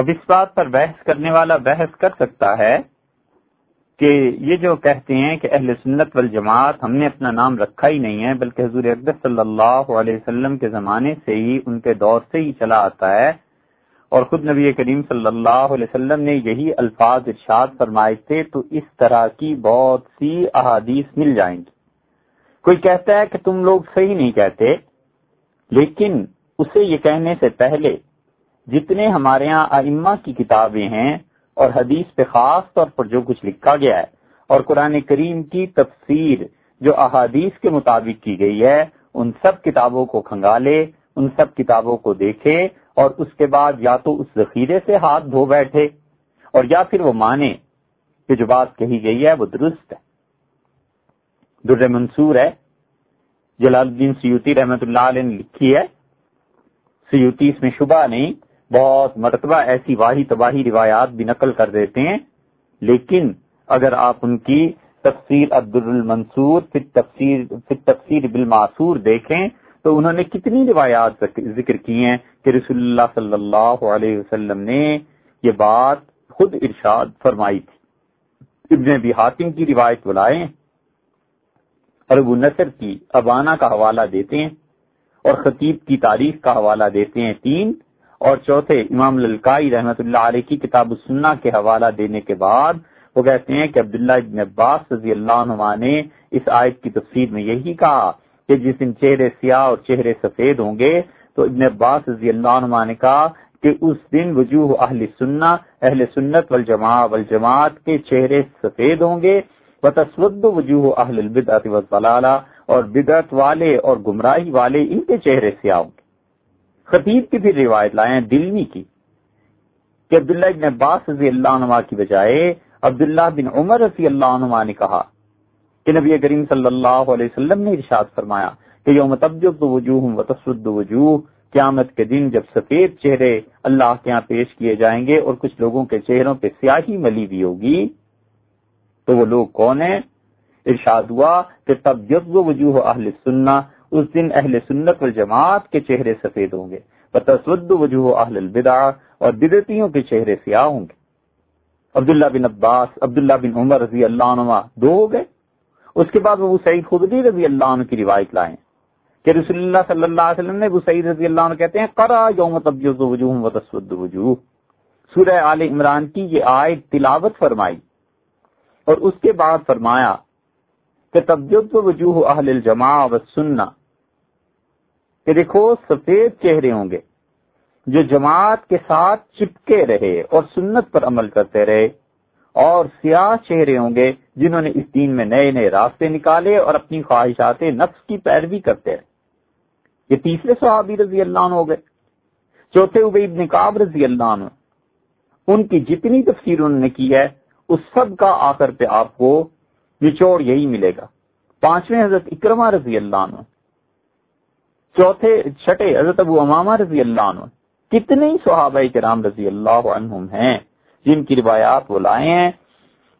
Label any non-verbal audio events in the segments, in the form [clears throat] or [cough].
اب اس بات پر بحث کرنے والا بحث کر سکتا ہے کہ یہ جو کہتے ہیں کہ اہل سنت والجماعت، ہم نے اپنا نام رکھا ہی نہیں ہے، بلکہ حضور اقدس صلی اللہ علیہ وسلم کے زمانے سے ہی، ان کے دور سے ہی چلا آتا ہے۔ اور خود نبی کریم صلی اللہ علیہ وسلم نے یہی الفاظ ارشاد فرمائے تھے، تو اس طرح کی بہت سی احادیث مل جائیں گی۔ کوئی کہتا ہے کہ تم لوگ صحیح نہیں کہتے، لیکن اسے یہ کہنے سے پہلے جتنے ہمارے یہاں ائمہ کی کتابیں ہیں اور حدیث پہ خاص طور پر جو کچھ لکھا گیا ہے اور قرآن کریم کی تفسیر جو احادیث کے مطابق کی گئی ہے، ان سب کتابوں کو کھنگالے، ان سب کتابوں کو دیکھے اور اس کے بعد یا تو اس ذخیرے سے ہاتھ دھو بیٹھے اور یا پھر وہ مانے کہ جو بات کہی گئی ہے وہ درست ہے۔ در منصور ہے، جلال الدین سیوتی رحمت اللہ علیہ نے لکھی ہے۔ سیوتی اس میں شبہ نہیں بہت مرتبہ ایسی واہی تباہی روایات بھی نقل کر دیتے ہیں۔ لیکن اگر آپ ان کی تفسیر عبد المنصور پھر تفسیر پھر تفسیر بالمعصور دیکھیں تو انہوں نے کتنی روایات ذکر کی ہیں کہ رسول اللہ صلی اللہ علیہ وسلم نے یہ بات خود ارشاد فرمائی تھی۔ ابن بھی حاتم کی روایت بلائیں۔ اور ابو نصر کی ابانا کا حوالہ دیتے ہیں اور خطیب کی تاریخ کا حوالہ دیتے ہیں۔ تین اور چوتھے امام للکائی رحمت اللہ علیہ کی کتاب السنہ کے حوالہ دینے کے بعد وہ کہتے ہیں کہ عبداللہ ابن عباس رضی اللہ عنہ نے اس آیت کی تفسیر میں یہی کہا کہ جس دن چہرے سیاہ اور چہرے سفید ہوں گے تو ابن عباس رضی اللہ عنہ نے کہا کہ اس دن وجوہ اہل سننا اہل سنت والجماع والجماعت کے چہرے سفید ہوں گے۔ بتسود وجوہ اہل البدعت والضلالہ اور بدعت والے اور گمراہی والے ان کے چہرے سیاہ ہوں گے۔ خطیب کی بھی روایت لائے ہیں دلوی کی، کہ عبداللہ ابن عباس رضی اللہ عنہ کی بجائے عبداللہ بن عمر رضی اللہ عنہ نے کہا کہ نبی کریم صلی اللہ علیہ وسلم نے ارشاد فرمایا کہ یوم تبجد وجوہ و تسود وجوہ، قیامت کے دن جب سفید چہرے اللہ کے یہاں پیش کیے جائیں گے اور کچھ لوگوں کے چہروں پہ سیاہی ملی بھی ہوگی، تو وہ لوگ کون ہیں؟ ارشاد ہوا کہ تب جب وجوہ اہل سننا اس دن اہل سنت والجماعت کے چہرے سفید ہوں گے۔ بتسود وجوہ اہل البدع اور بدعتیوں کے چہرے سیاہ ہوں گے۔ عبداللہ بن عباس، عبداللہ بن عمر رضی اللہ عنہ دو ہو گئے۔ اس کے بعد وہ سعید خدری رضی اللہ عنہ کی روایت لائیں کہ رسول اللہ صلی اللہ علیہ وسلم نے ابو سعید رضی اللہ عنہ کہتے ہیں قرا یوم تبیض وجوہ و تسود وجوہ۔ سورہ آل عمران کی یہ آیت تلاوت فرمائی۔ اور اس کے بعد فرمایا کہ تبیض وجوہ اہل الجماع و سنہ کہ دیکھو، سفید چہرے ہوں گے جو جماعت کے ساتھ چپکے رہے اور سنت پر عمل کرتے رہے، اور سیاہ چہرے ہوں گے جنہوں نے اس دین میں نئے نئے راستے نکالے اور اپنی خواہشات نفس کی پیروی کرتے رہے۔ یہ تیسرے صحابی رضی اللہ عنہ ہو گئے۔ چوتھے ابئی نکاب رضی اللہ عنہ۔ ان کی جتنی تفسیر انہوں نے کی ہے، اس سب کا آخر پہ آپ کو نچوڑ یہی ملے گا۔ پانچویں حضرت اکرما رضی اللہ عنہ۔ چوتھے چھٹے حضرت ابو امامہ رضی اللہ عنہ، کتنے صحابہ کرام رضی اللہ عنہم ہیں جن کی روایات وہ لائے ہیں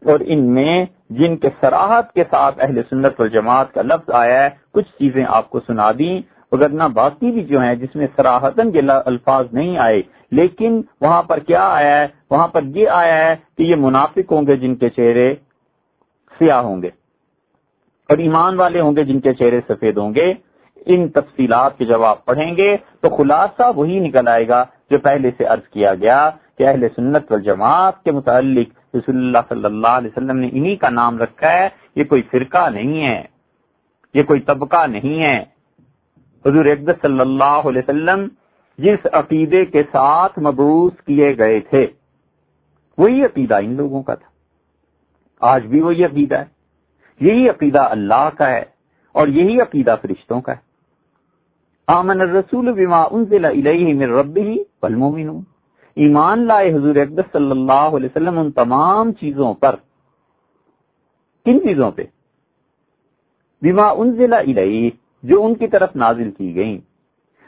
اور ان میں جن کے سراحت کے ساتھ اہل سنت والجماعت کا لفظ آیا ہے، کچھ چیزیں آپ کو سنا دی اگر نہ باقی بھی جو ہیں جس میں سراہتن کے الفاظ نہیں آئے، لیکن وہاں پر کیا آیا ہے؟ وہاں پر یہ آیا ہے کہ یہ منافق ہوں گے جن کے چہرے سیاہ ہوں گے اور ایمان والے ہوں گے جن کے چہرے سفید ہوں گے۔ ان تفصیلات کے جواب پڑھیں گے تو خلاصہ وہی نکل آئے گا جو پہلے سے عرض کیا گیا کہ اہل سنت والجماعت کے متعلق رسول اللہ صلی اللہ علیہ وسلم نے انہی کا نام رکھا ہے، یہ کوئی فرقہ نہیں ہے، یہ کوئی طبقہ نہیں ہے۔ حضور اقدس صلی اللہ علیہ وسلم جس عقیدے کے ساتھ مبعوث کیے گئے تھے، وہی عقیدہ ان لوگوں کا تھا۔ آج بھی وہی عقیدہ ہے۔ یہی عقیدہ اللہ کا ہے اور یہی عقیدہ فرشتوں کا ہے۔ آمن الرسول بما انزل الیہ من ربہ والمومنون ایمان لائے حضور اقدس صلی اللہ علیہ وسلم ان تمام چیزوں پر. کن چیزوں پہ؟ بما انزل الیہ، جو ان کی طرف نازل کی گئیں.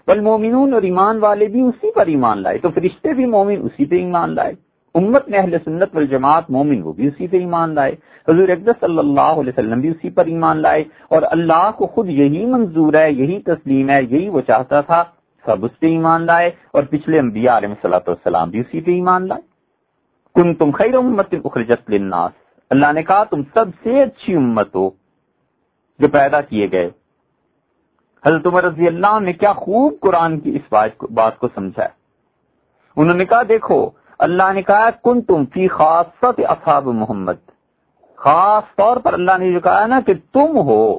والمومنون اور ایمان والے بھی اسی پر ایمان لائے، تو فرشتے بھی مومن اسی پہ ایمان لائے. امت میں اہل سنت والجماعت مومن وہ بھی اسی پہ ایمان لائے، حضور اقدس صلی اللہ علیہ وسلم بھی اسی پر ایمان لائے، اور اللہ کو خود یہی منظور ہے، یہی تسلیم ہے، یہی وہ چاہتا تھا، سب اس پہ ایمان لائے، اور پچھلے انبیاء علیہ صلاح والسلام بھی اسی پہ ایمان لائے۔ کن تم خیر امت اخرجت للناس۔ اللہ نے کہا، تم سب سے اچھی امت ہو جو پیدا کیے گئے۔ حضرت عمر رضی اللہ نے کیا خوب قرآن کی اس بات کو سمجھا ہے۔ انہوں نے کہا، دیکھو اللہ نے کہا کن تم فی خاص اصحاب محمد۔ خاص طور پر اللہ نے جو کہا نا کہ تم ہو۔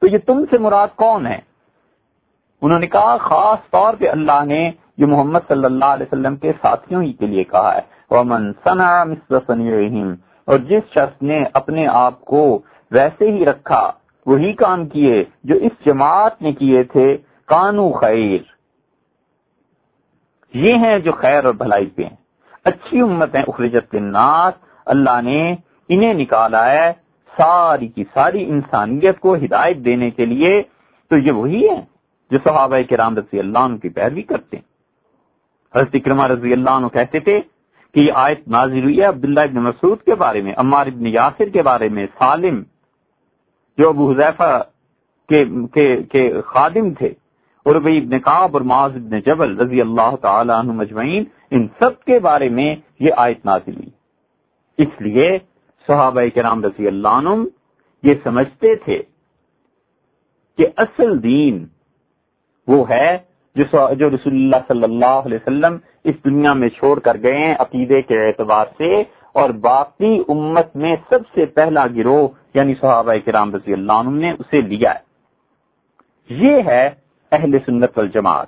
تو یہ تم سے مراد کون ہے؟ انہوں نے کہا، خاص طور پہ اللہ نے جو محمد صلی اللہ علیہ وسلم کے ساتھیوں ہی کے لیے کہا ہے۔ ومن اور جس شخص نے اپنے آپ کو ویسے ہی رکھا، وہی کام کیے جو اس جماعت نے کیے تھے، کانو خیر۔ یہ ہیں جو خیر اور بھلائی پہ ہیں۔ اچھی امت ہیں اخرجت الناس اللہ نے انہیں نکالا ہے ساری کی ساری انسانیت کو ہدایت دینے کے لیے۔ تو یہ وہی ہے جو صحابہ کے رام رضی اللہ عنہ کی پیروی کرتے ہیں۔ حضرت اکرما رضی اللہ عنہ کہتے تھے کہ یہ آیت نازل ہوئی ہے عبداللہ ابن مسعود کے بارے میں عمار ابن یاسر کے بارے میں سالم جو ابو حذیفہ کے, کے, کے خادم تھے۔ اور ابن کعب اور معاذ ابن جبل رضی اللہ تعالی عنہ مجمعین ان سب کے بارے میں یہ آیت نازل ہوئی۔ اس لیے صحابہ کرام رضی اللہ عنہ یہ سمجھتے تھے کہ اصل دین وہ ہے جو رسول اللہ صلی اللہ علیہ وسلم اس دنیا میں چھوڑ کر گئے ہیں عقیدے کے اعتبار سے اور باقی امت میں سب سے پہلا گروہ یعنی صحابہ کرام رضی اللہ عنہ نے اسے لیا ہے۔ یہ ہے اہل سنت والجماعت۔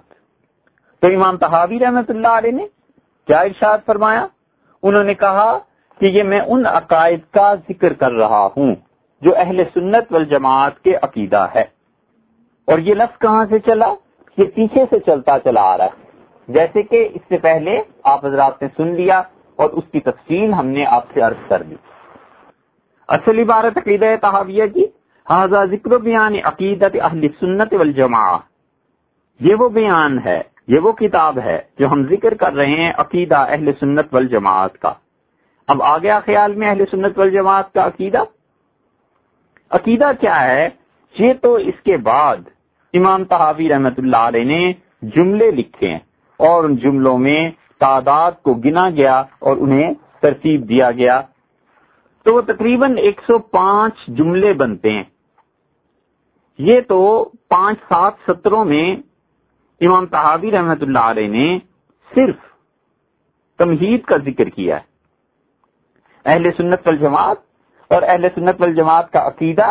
تو امام تحابی رحمت اللہ علیہ نے کیا ارشاد فرمایا؟ انہوں نے کہا کہ یہ میں ان عقائد کا ذکر کر رہا ہوں جو اہل سنت والجماعت کے عقیدہ ہے۔ اور یہ لفظ کہاں سے چلا؟ یہ پیچھے سے چلتا چلا آ رہا ہے۔ جیسے کہ اس سے پہلے آپ حضرات نے سن لیا اور اس کی تفصیل ہم نے آپ سے عرض کر دی۔ اصل عبارت عقیدہ تحابیہ کی جی، حاضہ ذکر بیان عقیدت اہل سنت والجماع یہ وہ بیان ہے، یہ وہ کتاب ہے جو ہم ذکر کر رہے ہیں عقیدہ اہل سنت والجماعت کا۔ اب آ گیا خیال میں اہل سنت والجماعت کا عقیدہ؟ عقیدہ کیا ہے؟ یہ تو اس کے بعد امام تحابی رحمت اللہ علیہ نے جملے لکھے ہیں اور ان جملوں میں تعداد کو گنا گیا اور انہیں ترتیب دیا گیا۔ تو وہ تقریباً ایک سو پانچ جملے بنتے ہیں۔ یہ تو پانچ سات ستروں میں امام تحابی رحمت اللہ علیہ نے صرف تمہید کا ذکر کیا ہے۔ اہل سنت والجماعت اور اہل سنت والجماعت کا عقیدہ،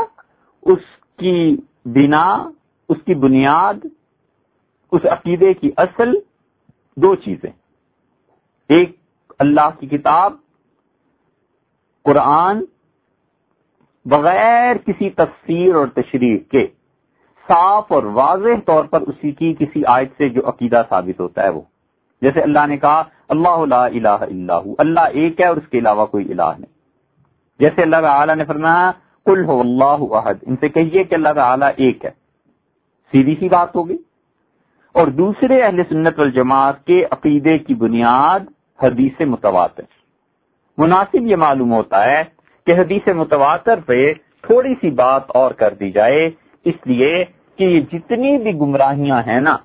اس کی بنا، اس کی بنیاد، اس عقیدے کی اصل دو چیزیں۔ ایک اللہ کی کتاب، قرآن بغیر کسی تفسیر اور تشریح کے۔ صاف اور واضح طور پر اسی کی کسی آیت سے جو عقیدہ ثابت ہوتا ہے وہ۔ جیسے اللہ نے کہا، اللہ لا الہ الا ہو، اللہ ایک ہے اور اس کے علاوہ کوئی الہ نہیں۔ جیسے اللہ تعالی نے فرمایا کل ہو اللہ احد۔ ان سے کہیے کہ اللہ تعالی ایک ہے۔ سیدھی سی بات ہوگی۔ اور دوسرے اہل سنت والجماعت کے عقیدے کی بنیاد حدیث متواتر۔ مناسب یہ معلوم ہوتا ہے کہ حدیث متواتر پہ تھوڑی سی بات اور کر دی جائے۔ اس لیے کہ یہ جتنی بھی گمراہیاں ہیں نا،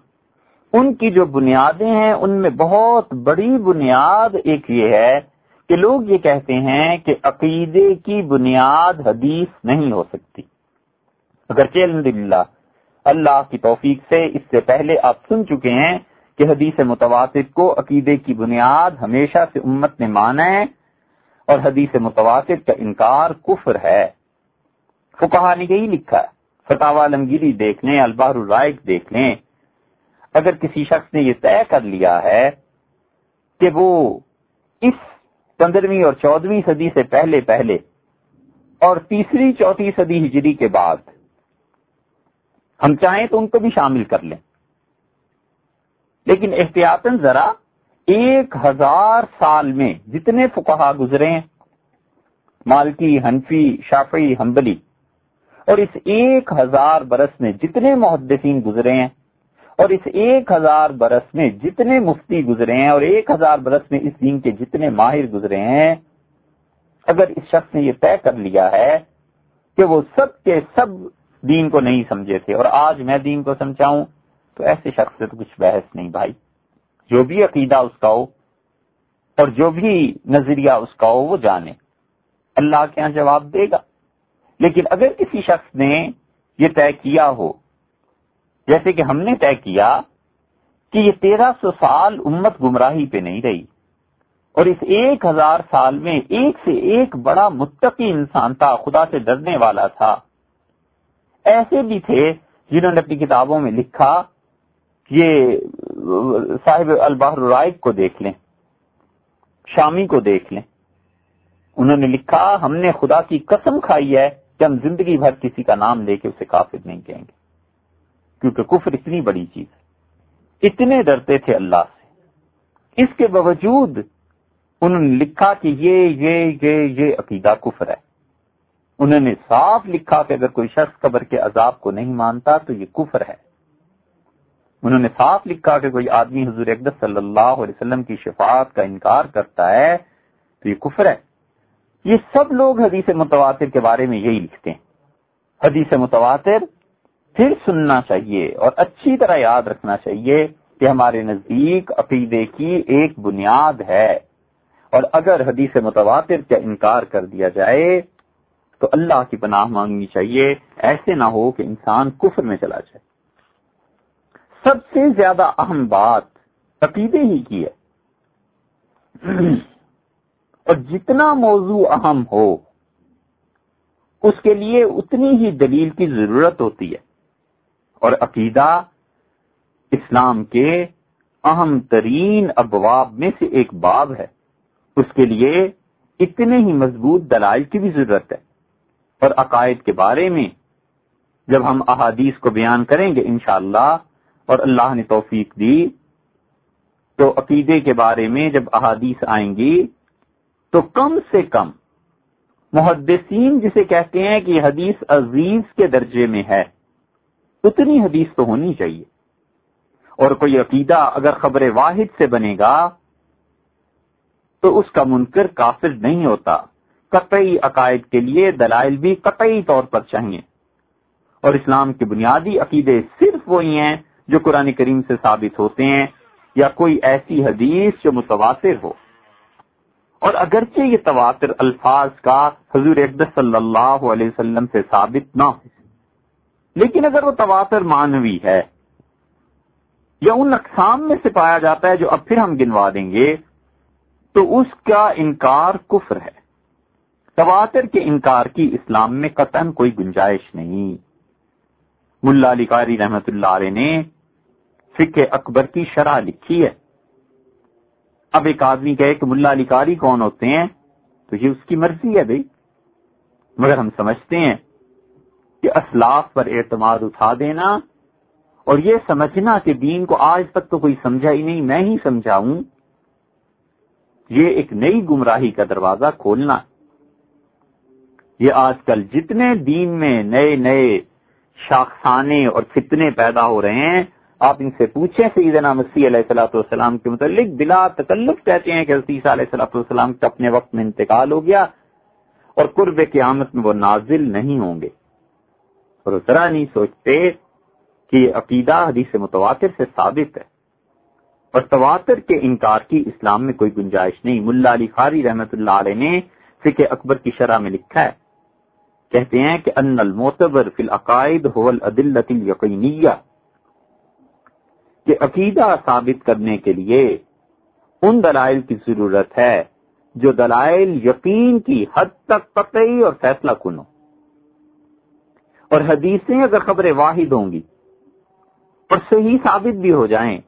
ان کی جو بنیادیں ہیں، ان میں بہت بڑی بنیاد ایک یہ ہے کہ لوگ یہ کہتے ہیں کہ عقیدے کی بنیاد حدیث نہیں ہو سکتی۔ اگر الحمد للہ اللہ کی توفیق سے اس سے پہلے آپ سن چکے ہیں کہ حدیث متواتر کو عقیدے کی بنیاد ہمیشہ سے امت نے مانا ہے اور حدیث متواتر کا انکار کفر ہے۔ فکہ نے یہی لکھا ہے۔ فتح عالمگیری دیکھ لیں البار الرائق دیکھ لیں۔ اگر کسی شخص نے یہ طے کر لیا ہے کہ وہ اس پندرہویں اور چودہویں صدی سے پہلے پہلے اور تیسری چوتھی صدی ہجری کے بعد ہم چاہیں تو ان کو بھی شامل کر لیں۔ لیکن احتیاطاً ذرا ایک ہزار سال میں جتنے فکہ گزرے ہیں مالکی، حنفی شافی ہمبلی اور اس ایک ہزار برس میں جتنے محدثین گزرے ہیں، اور اس ایک ہزار برس میں جتنے مفتی گزرے ہیں، اور ایک ہزار برس میں اس دین کے جتنے ماہر گزرے ہیں، اگر اس شخص نے یہ طے کر لیا ہے کہ وہ سب کے سب دین کو نہیں سمجھے تھے، اور آج میں دین کو سمجھاؤں، تو ایسے شخص سے تو کچھ بحث نہیں بھائی۔ جو بھی عقیدہ اس کا ہو، اور جو بھی نظریہ اس کا ہو، وہ جانے۔ اللہ کے یہاں جواب دے گا۔ لیکن اگر کسی شخص نے یہ طے کیا ہو، جیسے کہ ہم نے طے کیا کہ یہ تیرہ سو سال امت گمراہی پہ نہیں رہی، اور اس ایک ہزار سال میں ایک سے ایک بڑا متقی انسان تھا، خدا سے ڈرنے والا تھا۔ ایسے بھی تھے جنہوں نے اپنی کتابوں میں لکھا یہ صاحب البحر رائق کو دیکھ لیں، شامی کو دیکھ لیں۔ انہوں نے لکھا، ہم نے خدا کی قسم کھائی ہے کہ ہم زندگی بھر کسی کا نام لے کے اسے کافر نہیں کہیں گے۔ کیونکہ کفر اتنی بڑی چیز ہے۔ اتنے ڈرتے تھے اللہ سے۔ اس کے باوجود انہوں نے لکھا کہ یہ یہ یہ یہ عقیدہ کفر ہے۔ انہوں نے صاف لکھا کہ اگر کوئی شخص قبر کے عذاب کو نہیں مانتا تو یہ کفر ہے۔ انہوں نے صاف لکھا کہ کوئی آدمی حضور اقدس صلی اللہ علیہ وسلم کی شفاعت کا انکار کرتا ہے تو یہ کفر ہے۔ یہ سب لوگ حدیث متواتر کے بارے میں یہی لکھتے ہیں۔ حدیث متواتر پھر سننا چاہیے اور اچھی طرح یاد رکھنا چاہیے کہ ہمارے نزدیک عقیدے کی ایک بنیاد ہے۔ اور اگر حدیث متواتر کا انکار کر دیا جائے تو اللہ کی پناہ مانگنی چاہیے۔ ایسے نہ ہو کہ انسان کفر میں چلا جائے۔ سب سے زیادہ اہم بات عقیدے ہی کی ہے۔ اور جتنا موضوع اہم ہو، اس کے لیے اتنی ہی دلیل کی ضرورت ہوتی ہے۔ اور عقیدہ اسلام کے اہم ترین ابواب میں سے ایک باب ہے۔ اس کے لیے اتنے ہی مضبوط دلائل کی بھی ضرورت ہے۔ اور عقائد کے بارے میں جب ہم احادیث کو بیان کریں گے انشاءاللہ، اور اللہ نے توفیق دی، تو عقیدے کے بارے میں جب احادیث آئیں گی تو کم سے کم محدثین جسے کہتے ہیں کہ حدیث عزیز کے درجے میں ہے، اتنی حدیث تو ہونی چاہیے۔ اور کوئی عقیدہ اگر خبر واحد سے بنے گا، تو اس کا منکر کافر نہیں ہوتا۔ قطعی عقائد کے لیے دلائل بھی قطعی طور پر چاہیے۔ اور اسلام کے بنیادی عقیدے صرف وہی ہیں جو قرآن کریم سے ثابت ہوتے ہیں، یا کوئی ایسی حدیث جو متواتر ہو۔ اور اگرچہ یہ تواتر الفاظ کا حضور اقدس صلی اللہ علیہ وسلم سے ثابت نہ ہو، لیکن اگر وہ تواتر مانوی ہے یا ان اقسام میں سے پایا جاتا ہے جو اب پھر ہم گنوا دیں گے، تو اس کا انکار کفر ہے۔ تواتر کے انکار کی اسلام میں قطن کوئی گنجائش نہیں۔ ملا علی قاری رحمت اللہ علیہ نے فکر اکبر کی شرح لکھی ہے۔ اب ایک آدمی کہے کہ ملا علی قاری کون ہوتے ہیں؟ تو یہ اس کی مرضی ہے بھائی مگر ہم سمجھتے ہیں کہ اسلاف پر اعتماد اٹھا دینا اور یہ سمجھنا کہ دین کو آج تک تو کوئی سمجھا ہی نہیں، میں ہی سمجھاؤں یہ ایک نئی گمراہی کا دروازہ کھولنا۔ یہ آج کل جتنے دین میں نئے نئے شاخسانے اور فتنے پیدا ہو رہے ہیں آپ ان سے پوچھیں، سیدنا مسیح علیہ السلاۃ والسلام کے متعلق بلا تکلف کہتے ہیں کہ عیسیٰ علیہ السلاۃ والسلام کا اپنے وقت میں انتقال ہو گیا اور قرب قیامت میں وہ نازل نہیں ہوں گے۔ اور ذرا نہیں سوچتے کہ یہ عقیدہ حدیث متواتر سے ثابت ہے۔ اور تواتر کے انکار کی اسلام میں کوئی گنجائش نہیں۔ ملا علی خاری رحمت اللہ علیہ نے فکر اکبر کی شرح میں لکھا ہے۔ کہتے ہیں کہ ان المعتبر فی العقائد هو الادلۃ الیقینیہ۔ کہ عقیدہ ثابت کرنے کے لیے ان دلائل کی ضرورت ہے جو دلائل یقین کی حد تک قطعی اور فیصلہ کن ہو اور حدیثیں اگر خبریں واحد ہوں گی اور صحیح ثابت بھی ہو جائیں،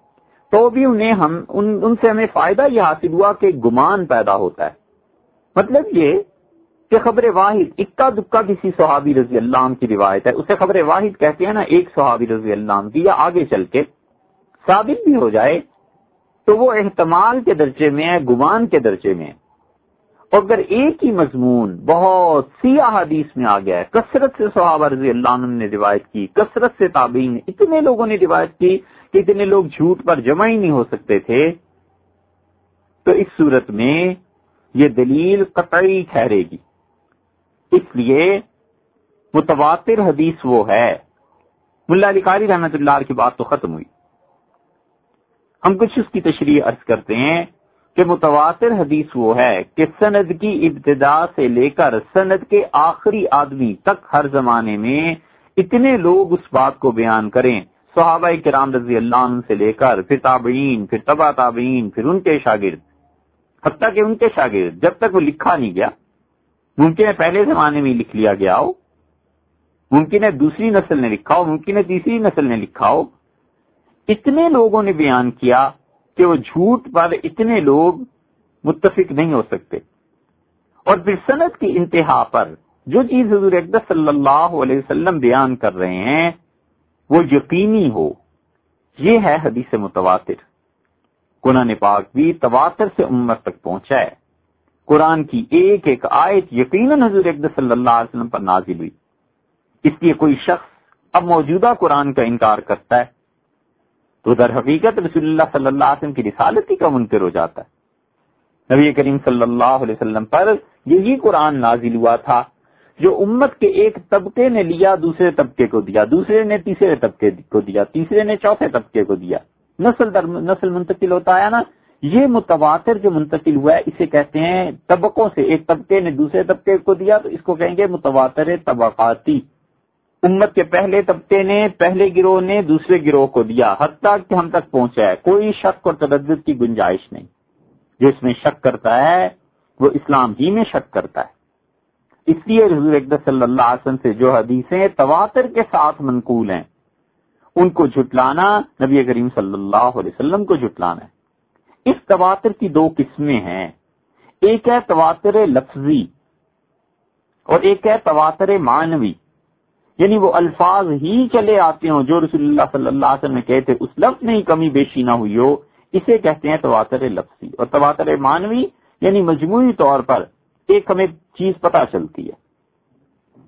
تو بھی انہیں ہم، ان ان سے ہمیں فائدہ یہ حاصل ہوا کہ گمان پیدا ہوتا ہے۔ مطلب یہ کہ خبر واحد اکا دکا کسی صحابی رضی اللہ عنہ کی روایت ہے، اسے خبر واحد کہتے ہیں نا ایک صحابی رضی اللہ عنہ کی یا آگے چل کے۔ ثابت بھی ہو جائے تو وہ احتمال کے درجے میں ہے، گمان کے درجے میں اور اگر ایک ہی مضمون بہت سی احادیث میں آ گیا ہے، کثرت سے صحابہ رضی اللہ عنہ نے روایت کی، کثرت سے تابعین، اتنے لوگوں نے روایت کی کہ اتنے لوگ جھوٹ پر جمع ہی نہیں ہو سکتے تھے۔ تو اس صورت میں یہ دلیل قطعی ٹھہرے گی۔ اس لیے متواتر حدیث وہ ہے۔ ملا علی قاری رحمت اللہ کی بات تو ختم ہوئی۔ ہم کچھ اس کی تشریح عرض کرتے ہیں کہ متواتر حدیث وہ ہے کہ سند کی ابتدا سے لے کر سند کے آخری آدمی تک ہر زمانے میں اتنے لوگ اس بات کو بیان کریں۔ صحابہ کرام رضی اللہ عنہ سے لے کر پھر تابعین، پھر تبا تابعین، پھر ان کے شاگرد، حتیٰ کہ ان کے شاگرد جب تک وہ لکھا نہیں گیا، ممکن ہے پہلے زمانے میں لکھ لیا گیا ہو، ممکن ہے دوسری نسل نے لکھا ہو، ممکن ہے تیسری نسل نے لکھا ہو اتنے لوگوں نے بیان کیا کہ وہ جھوٹ پر اتنے لوگ متفق نہیں ہو سکتے۔ اور پھر صنعت کی انتہا پر جو چیز حضور اقدس صلی اللہ علیہ وسلم بیان کر رہے ہیں، وہ یقینی ہو۔ یہ ہے حدیث متواتر۔ قرآن پاک بھی تواتر سے امت تک پہنچا ہے۔ قرآن کی ایک ایک آیت یقیناً حضور اقدس صلی اللہ علیہ وسلم پر نازل ہوئی۔ اس لیے کوئی شخص اب موجودہ قرآن کا انکار کرتا ہے۔ تو در حقیقت رسول اللہ صلی اللہ علیہ وسلم کی رسالتی کا منکر ہو جاتا ہے۔ نبی کریم صلی اللہ علیہ وسلم پر یہی قرآن نازل ہوا تھا جو امت کے ایک طبقے نے لیا، دوسرے طبقے کو دیا، دوسرے نے تیسرے طبقے کو دیا، تیسرے نے چوتھے طبقے کو دیا۔ نسل در، نسل منتقل ہوتا ہے نا، یہ متواتر جو منتقل ہوا ہے، اسے کہتے ہیں طبقوں سے، ایک طبقے نے دوسرے طبقے کو دیا تو اس کو کہیں گے متواتر طبقاتی۔ امت کے پہلے طبقے نے، پہلے گروہ نے دوسرے گروہ کو دیا، حتیٰ کہ ہم تک پہنچا ہے کوئی شک اور تردد کی گنجائش نہیں۔ جو اس میں شک کرتا ہے، وہ اسلام ہی میں شک کرتا ہے۔ اس لیے حضور اقدس صلی اللہ علیہ وسلم سے جو حدیثیں تواتر کے ساتھ منقول ہیں، ان کو جھٹلانا نبی کریم صلی اللہ علیہ وسلم کو جھٹلانا ہے۔ اس تواتر کی دو قسمیں ہیں۔ ایک ہے تواتر لفظی اور ایک ہے تواتر معنوی۔ یعنی وہ الفاظ ہی چلے آتے ہوں جو رسول اللہ صلی اللہ علیہ وسلم نے کہتے اس لفظ میں ہی کمی بیشی نہ ہوئی ہو۔ اسے کہتے ہیں تواتر لفظی۔ اور تواتر معنوی یعنی مجموعی طور پر ایک ہمیں چیز پتا چلتی ہے۔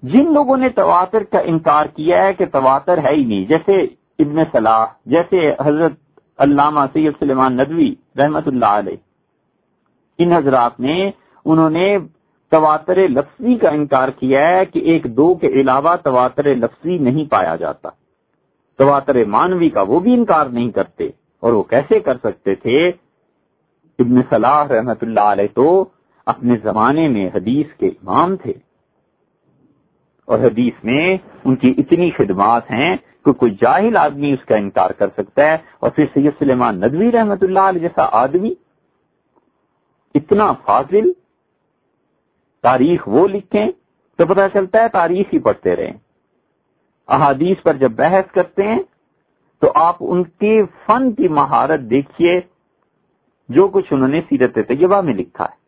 جن لوگوں نے تواتر کا انکار کیا ہے کہ تواتر ہے ہی نہیں، جیسے ابن صلاح، جیسے حضرت علامہ سید سلیمان ندوی رحمت اللہ علیہ۔ ان حضرات نے، انہوں نے تواتر لفظی کا انکار کیا ہے کہ ایک دو کے علاوہ تواتر لفظی نہیں پایا جاتا۔ تواتر مانوی کا وہ بھی انکار نہیں کرتے اور وہ کیسے کر سکتے تھے؟ ابن صلاح رحمت اللہ علیہ تو اپنے زمانے میں حدیث کے امام تھے۔ اور حدیث میں ان کی اتنی خدمات ہیں کہ کوئی جاہل آدمی اس کا انکار کر سکتا ہے۔ اور پھر سید سلیمان ندوی رحمت اللہ علیہ جیسا آدمی اتنا فاضل تاریخ وہ لکھیں تو پتہ چلتا ہے تاریخ ہی پڑھتے رہیں۔ احادیث پر جب بحث کرتے ہیں تو آپ ان کے فن کی مہارت دیکھیے، جو کچھ انہوں نے سیرت طیبہ میں لکھا ہے۔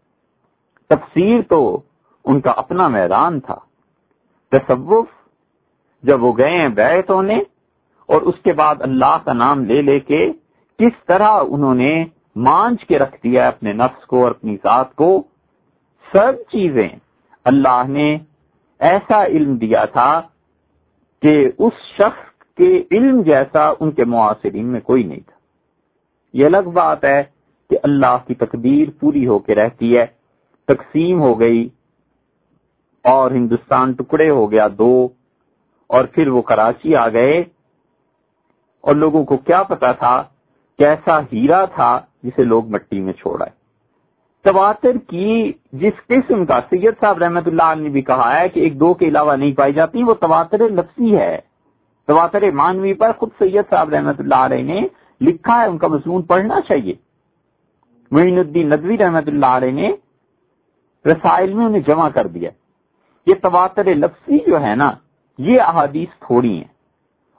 تفسیر تو ان کا اپنا میدان تھا۔ تصوف جب وہ گئے ہیں بیت ہونے اور اس کے بعد اللہ کا نام لے لے کے کس طرح انہوں نے مانچ کے رکھ دیا اپنے نفس کو اور اپنی ذات کو سب چیزیں اللہ نے ایسا علم دیا تھا کہ اس شخص کے علم جیسا ان کے معاصرین میں کوئی نہیں تھا۔ یہ الگ بات ہے کہ اللہ کی تقدیر پوری ہو کے رہتی ہے، تقسیم ہو گئی اور ہندوستان ٹکڑے ہو گیا دو اور پھر وہ کراچی آ گئے۔ اور لوگوں کو کیا پتا تھا کیسا ہیرا تھا جسے لوگ مٹی میں چھوڑا ہے تواتر کی جس قسم کا سید صاحب رحمت اللہ علیہ نے بھی کہا ہے کہ ایک دو کے علاوہ نہیں پائی جاتی، وہ تواتر لفظی ہے۔ تواتر مانوی پر خود سید صاحب رحمت اللہ علیہ نے لکھا ہے، ان کا مضمون پڑھنا چاہیے۔ معین الدین ندوی رحمت اللہ علیہ نے رسائل میں انہیں جمع کر دیا۔ یہ تواتر لفظی جو ہے نا، یہ احادیث تھوڑی ہیں۔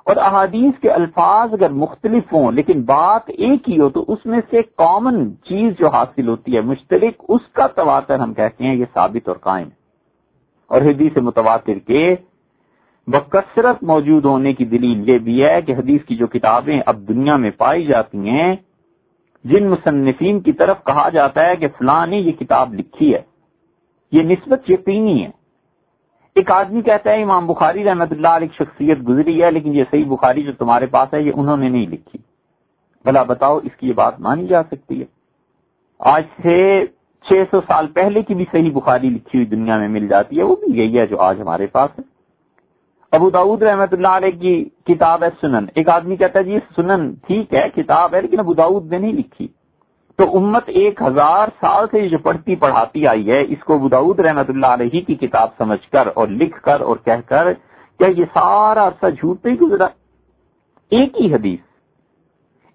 اور احادیث کے الفاظ اگر مختلف ہوں لیکن بات ایک ہی ہو تو اس میں سے کامن چیز جو حاصل ہوتی ہے، مشترک، اس کا تواتر ہم کہتے ہیں یہ ثابت اور قائم ہے۔ اور حدیث متواتر کے بکثرت موجود ہونے کی دلیل یہ بھی ہے کہ حدیث کی جو کتابیں اب دنیا میں پائی جاتی ہیں، جن مصنفین کی طرف کہا جاتا ہے کہ فلاں نے یہ کتاب لکھی ہے۔ یہ نسبت یقینی ہے۔ ایک آدمی کہتا ہے امام بخاری رحمت اللہ علیہ شخصیت گزری ہے، لیکن یہ صحیح بخاری جو تمہارے پاس ہے، یہ انہوں نے نہیں لکھی۔ بھلا بتاؤ، اس کی یہ بات مانی جا سکتی ہے۔ آج سے چھ سو سال پہلے کی بھی صحیح بخاری لکھی ہوئی دنیا میں مل جاتی ہے، وہ بھی یہی ہے جو آج ہمارے پاس ہے۔ ابو داود رحمت اللہ علیہ کی کتاب ہے سنن۔ ایک آدمی کہتا ہے جی سنن ٹھیک ہے، کتاب ہے، لیکن ابو داود نے نہیں لکھی۔ تو امت ایک ہزار سال سے جو پڑھتی پڑھاتی آئی ہے، اس کو ابو داود رحمت اللہ علیہ کی کتاب سمجھ کر اور لکھ کر اور کہہ کر کیا یہ سارا عرصہ جھوٹ نہیں گزرا؟ ایک ہی حدیث۔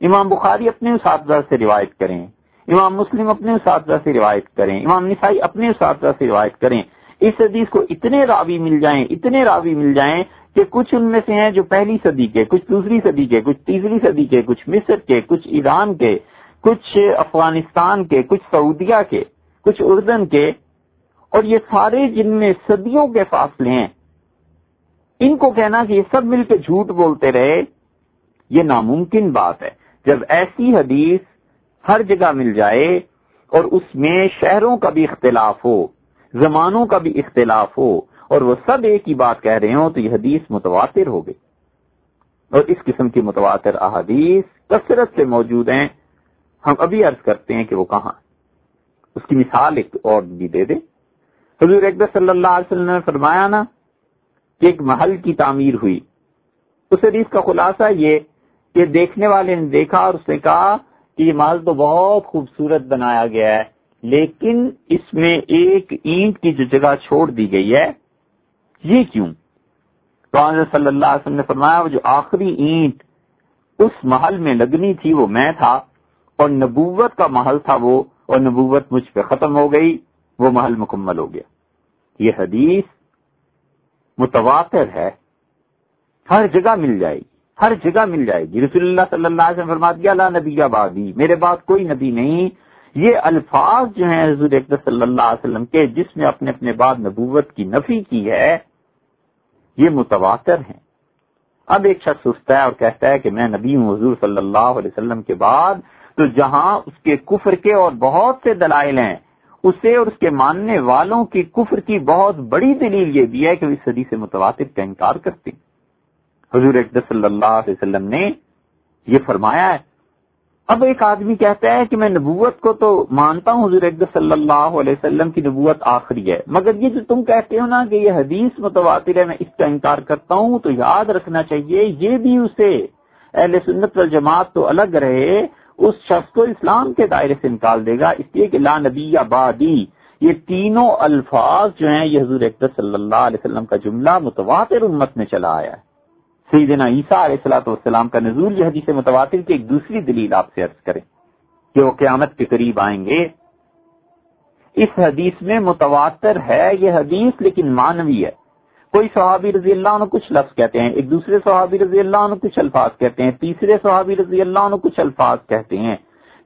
امام بخاری اپنے اساتذہ سے روایت کریں۔ امام مسلم اپنے اساتذہ سے روایت کریں۔ امام نسائی اپنے اساتذہ سے روایت کریں۔ اس حدیث کو اتنے راوی مل جائیں، اتنے راوی مل جائیں کہ کچھ ان میں سے ہیں جو پہلی صدی کے، کچھ دوسری صدی کے، کچھ تیسری صدی کے، کچھ مصر کے، کچھ ایران کے کچھ افغانستان کے، کچھ سعودیہ کے، کچھ اردن کے، اور یہ سارے جن میں صدیوں کے فاصلے ہیں، ان کو کہنا کہ یہ سب مل کے جھوٹ بولتے رہے، یہ ناممکن بات ہے۔ جب ایسی حدیث ہر جگہ مل جائے اور اس میں شہروں کا بھی اختلاف ہو، زمانوں کا بھی اختلاف ہو، اور وہ سب ایک ہی بات کہہ رہے ہوں، تو یہ حدیث متواتر ہو گئی۔ اور اس قسم کی متواتر احادیث کثرت سے موجود ہیں۔ ہم ابھی عرض کرتے ہیں کہ وہ کہاں اس کی مثال ایک اور بھی دے دے حضور اکبر صلی اللہ علیہ وسلم نے فرمایا نا کہ ایک محل کی تعمیر ہوئی۔ اس حدیث کا خلاصہ یہ کہ دیکھنے والے نے دیکھا اور اس نے کہا کہ یہ محل تو بہت خوبصورت بنایا گیا ہے، لیکن اس میں ایک اینٹ کی جو جگہ چھوڑ دی گئی ہے، یہ کیوں؟ صلی اللہ علیہ وسلم نے فرمایا وہ جو آخری اینٹ اس محل میں لگنی تھی وہ میں تھا۔ اور نبوت کا محل تھا وہ، اور نبوت مجھ پہ ختم ہو گئی، وہ محل مکمل ہو گیا۔ یہ حدیث متواتر ہے۔ ہر جگہ مل جائے گی، ہر جگہ مل جائے گی۔ رسول اللہ صلی اللہ علیہ وسلم فرما دیا اللہ نبی آبادی میرے بعد کوئی نبی نہیں۔ یہ الفاظ جو ہیں حضور صلی اللہ علیہ وسلم کے، جس نے اپنے اپنے بعد نبوت کی نفی کی ہے، یہ متواتر ہیں۔ اب ایک شخص اٹھتا ہے اور کہتا ہے کہ میں نبی ہوں، حضور صلی اللہ علیہ وسلم کے بعد تو جہاں اس کے کفر کے اور بہت سے دلائل ہیں، اسے اور اس کے ماننے والوں کی کفر کی بہت بڑی دلیل یہ بھی ہے کہ وہ اس صدی سے متواتر کا انکار کرتے حضور صلی اللہ علیہ وسلم نے یہ فرمایا ہے۔ اب ایک آدمی کہتا ہے کہ میں نبوت کو تو مانتا ہوں، حضور اقدس صلی اللہ علیہ وسلم کی نبوت آخری ہے۔ مگر یہ جو تم کہتے ہو نا کہ یہ حدیث متواتر ہے، میں اس کا انکار کرتا ہوں، تو یاد رکھنا چاہیے، یہ بھی اسے اہل سنت والجماعت تو الگ رہے اس شخص کو اسلام کے دائرے سے نکال دے گا۔ اس لیے کہ لا نبی آبادی یہ تینوں الفاظ جو ہیں، یہ حضور اقدس صلی اللہ علیہ وسلم کا جملہ متواتر امت میں چلا آیا ہے۔ سیدنا عیسیٰ علیہ السلاۃ والسلام کا نزول یہ حدیث متواتر کی ایک دوسری دلیل آپ سے عرض کریں کہ وہ قیامت کے قریب آئیں گے۔ اس حدیث میں متواتر ہے یہ حدیث، لیکن مانوی ہے۔ کوئی صحابی رضی اللہ عنہ کچھ لفظ کہتے ہیں، ایک دوسرے صحابی رضی اللہ عنہ کچھ الفاظ کہتے ہیں، تیسرے صحابی رضی اللہ عنہ کچھ الفاظ کہتے ہیں۔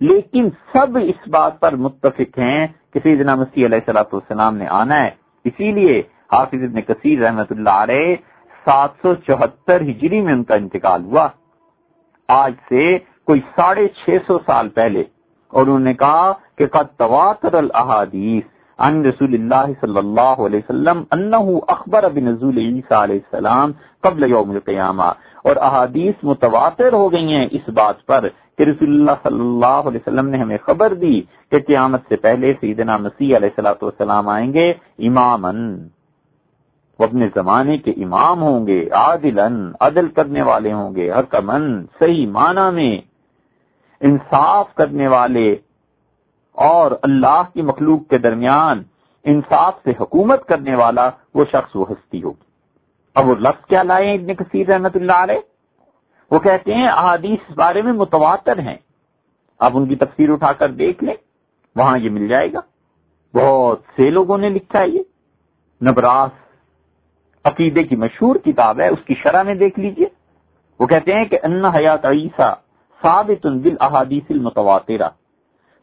لیکن سب اس بات پر متفق ہیں کہ سیدنا مسیح علیہ السلاۃ والسلام نے آنا ہے۔ اسی لیے حافظ ابن کثیر رحمت اللہ علیہ سات سو چوہتر ہجری میں ان کا انتقال ہوا۔ آج سے کوئی ساڑھے چھ سو سال پہلے، اور انہوں نے کہا کہ قد تواتر الحادیث ان رسول اللہ صلی اللہ علیہ وسلم انہو اخبر بنزول عیسیٰ علیہ السلام قبل یوم القیامہ۔ اور احادیث متواتر ہو گئی ہیں اس بات پر کہ رسول اللہ صلی اللہ علیہ وسلم نے ہمیں خبر دی کہ قیامت سے پہلے سیدنا مسیح علیہ السلام آئیں گے امامن وہ اپنے زمانے کے امام ہوں گے عادل عدل کرنے والے ہوں گے حکمن صحیح معنی میں انصاف کرنے والے اور اللہ کی مخلوق کے درمیان انصاف سے حکومت کرنے والا وہ شخص وہ ہستی ہوگی۔ اب وہ لفظ کیا لائے ابن کثیر رحمت اللہ علیہ؟ وہ کہتے ہیں احادیث اس بارے میں متواتر ہیں۔ آپ ان کی تفسیر اٹھا کر دیکھ لیں، وہاں یہ مل جائے گا۔ بہت سے لوگوں نے لکھا ہے یہ۔ نبراس عقیدے کی مشہور کتاب ہے، اس کی شرح میں دیکھ لیجیے۔ وہ کہتے ہیں کہ ان حیات عیسیٰ ثابت احادیث المتواترہ۔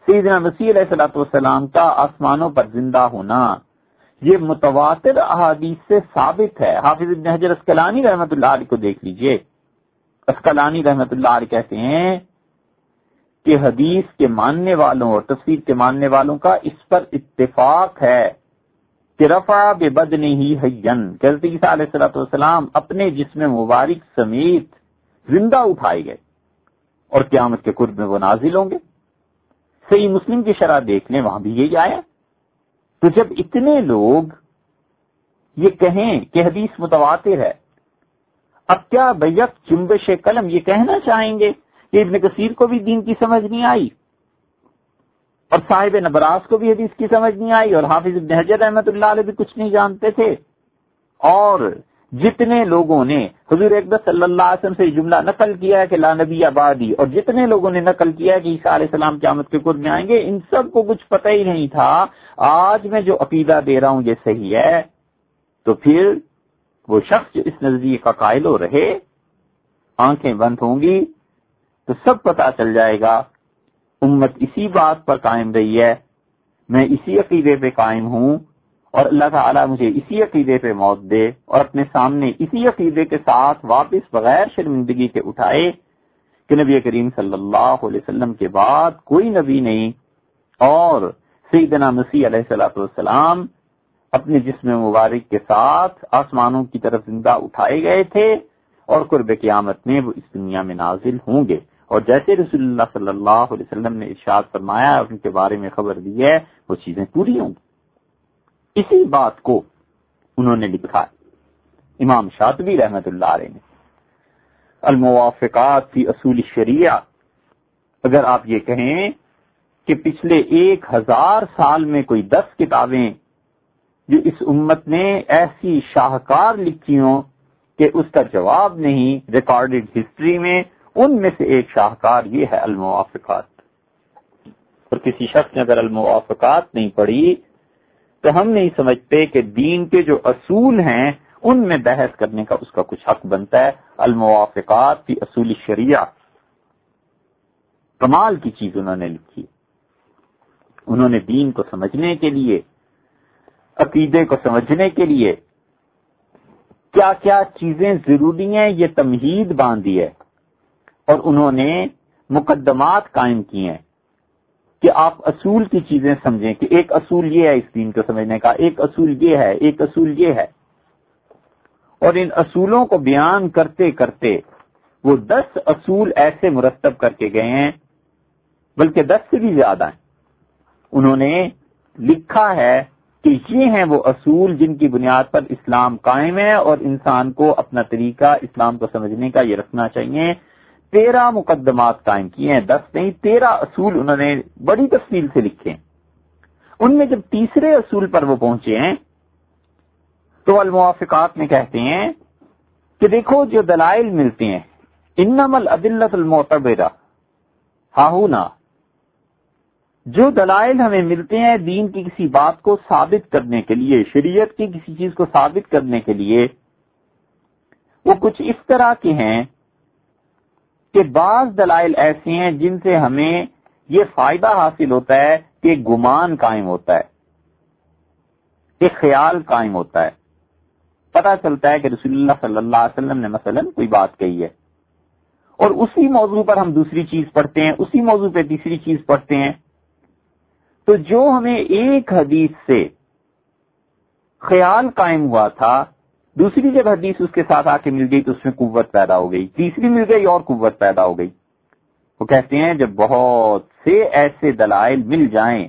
سیدنا مسیح علیہ صلاۃ والسلام کا آسمانوں پر زندہ ہونا، یہ متواتر احادیث سے ثابت ہے۔ حافظ ابن حجر اسکلانی رحمت اللہ علیہ کو دیکھ لیجیے۔ اسکلانی رحمت اللہ علیہ کہتے ہیں کہ حدیث کے ماننے والوں اور تفسیر کے ماننے والوں کا اس پر اتفاق ہے کہ رفا بے بد نہیں حین حضرت عیسیٰ علیہ السلط والسلام اپنے جسم مبارک سمیت زندہ اٹھائے گئے اور قیامت کے قرب میں وہ نازل ہوں گے۔ صحیح مسلم کی شرح دیکھ لیں وہاں بھی یہی آیا۔ تو جب اتنے لوگ یہ کہیں کہ حدیث متواتر ہے، اب کیا بیک چمبش قلم یہ کہنا چاہیں گے کہ ابن کثیر کو بھی دین کی سمجھ نہیں آئی؟ اور صاحب نبراس کو بھی حدیث کی سمجھ نہیں آئی، اور حافظ ابن حجر احمد اللہ علیہ بھی کچھ نہیں جانتے تھے۔ اور جتنے لوگوں نے حضور اکبر صلی اللہ علیہ وسلم سے جملہ نقل کیا ہے کہ لا نبی آبادی، اور جتنے لوگوں نے نقل کیا ہے کہ عیسیٰ علیہ السلام قیامت کے خود میں آئیں گے، ان سب کو کچھ پتہ ہی نہیں تھا۔ آج میں جو عقیدہ دے رہا ہوں یہ صحیح ہے۔ تو پھر وہ شخص جو اس نظریے کا قائل ہو رہے، آنکھیں بند ہوں گی تو سب پتا چل جائے گا، امت اسی بات پر قائم رہی ہے، میں اسی عقیدے پہ قائم ہوں۔ اور اللہ تعالیٰ مجھے اسی عقیدے پہ موت دے اور اپنے سامنے اسی عقیدے کے ساتھ واپس بغیر شرمندگی کے اٹھائے کہ نبی کریم صلی اللہ علیہ وسلم کے بعد کوئی نبی نہیں اور سیدنا مسیح علیہ صلاح والسلام اپنے جسم مبارک کے ساتھ آسمانوں کی طرف زندہ اٹھائے گئے تھے اور قرب قیامت میں وہ اس دنیا میں نازل ہوں گے۔ اور جیسے رسول اللہ صلی اللہ علیہ وسلم نے ارشاد فرمایا ان کے بارے میں خبر دی ہے، وہ چیزیں پوری ہوں گی۔ اسی بات کو انہوں نے لکھا ہے۔ امام شاطبی رحمت اللہ علیہ نے الموافقات فی اصول شریعہ اگر آپ یہ کہیں کہ پچھلے ایک ہزار سال میں کوئی دس کتابیں جو اس امت نے ایسی شاہکار لکھی ہوں کہ اس کا جواب نہیں، ریکارڈڈ ہسٹری میں ان میں سے ایک شاہکار یہ ہے الموافقات۔ اور کسی شخص نے اگر الموافقات نہیں پڑھی تو ہم نہیں سمجھتے کہ دین کے جو اصول ہیں، ان میں بحث کرنے کا اس کا کچھ حق بنتا ہے۔ الموافقات کی اصول شریعہ کمال کی چیز انہوں نے لکھی۔ انہوں نے دین کو سمجھنے کے لیے، عقیدے کو سمجھنے کے لیے کیا کیا چیزیں ضروری ہیں، یہ تمہید باندھی ہے۔ اور انہوں نے مقدمات قائم کیے ہیں۔ کہ آپ اصول کی چیزیں سمجھیں کہ ایک اصول یہ ہے اس دین کو سمجھنے کا، ایک اصول یہ ہے، ایک اصول یہ ہے۔ اور ان اصولوں کو بیان کرتے کرتے وہ دس اصول ایسے مرتب کر کے گئے ہیں، بلکہ دس سے بھی زیادہ ہیں۔ انہوں نے لکھا ہے کہ یہ ہیں وہ اصول جن کی بنیاد پر اسلام قائم ہے اور انسان کو اپنا طریقہ اسلام کو سمجھنے کا یہ رکھنا چاہیے۔ تیرہ مقدمات قائم کیے ہیں، دس نہیں، تیرہ اصول انہوں نے بڑی تفصیل سے لکھے ان میں جب تیسرے اصول پر وہ پہنچے ہیں، تو الموافقات میں کہتے ہیں کہ دیکھو جو دلائل ملتے ہیں انم العدلت المعتبرہ ہاہونا جو دلائل ہمیں ملتے ہیں دین کی کسی بات کو ثابت کرنے کے لیے، شریعت کی کسی چیز کو ثابت کرنے کے لیے، وہ کچھ اس طرح کے ہیں کہ بعض دلائل ایسے ہیں جن سے ہمیں یہ فائدہ حاصل ہوتا ہے کہ گمان قائم ہوتا ہے ایک خیال قائم ہوتا ہے۔ پتا چلتا ہے کہ رسول اللہ صلی اللہ علیہ وسلم نے مثلا کوئی بات کہی ہے۔ اور اسی موضوع پر ہم دوسری چیز پڑھتے ہیں، اسی موضوع پہ تیسری چیز پڑھتے ہیں۔ تو جو ہمیں ایک حدیث سے خیال قائم ہوا تھا دوسری جب حدیث اس کے ساتھ آ کے مل گئی تو اس میں قوت پیدا ہو گئی، تیسری مل گئی اور قوت پیدا ہو گئی۔ وہ کہتے ہیں جب بہت سے ایسے دلائل مل جائیں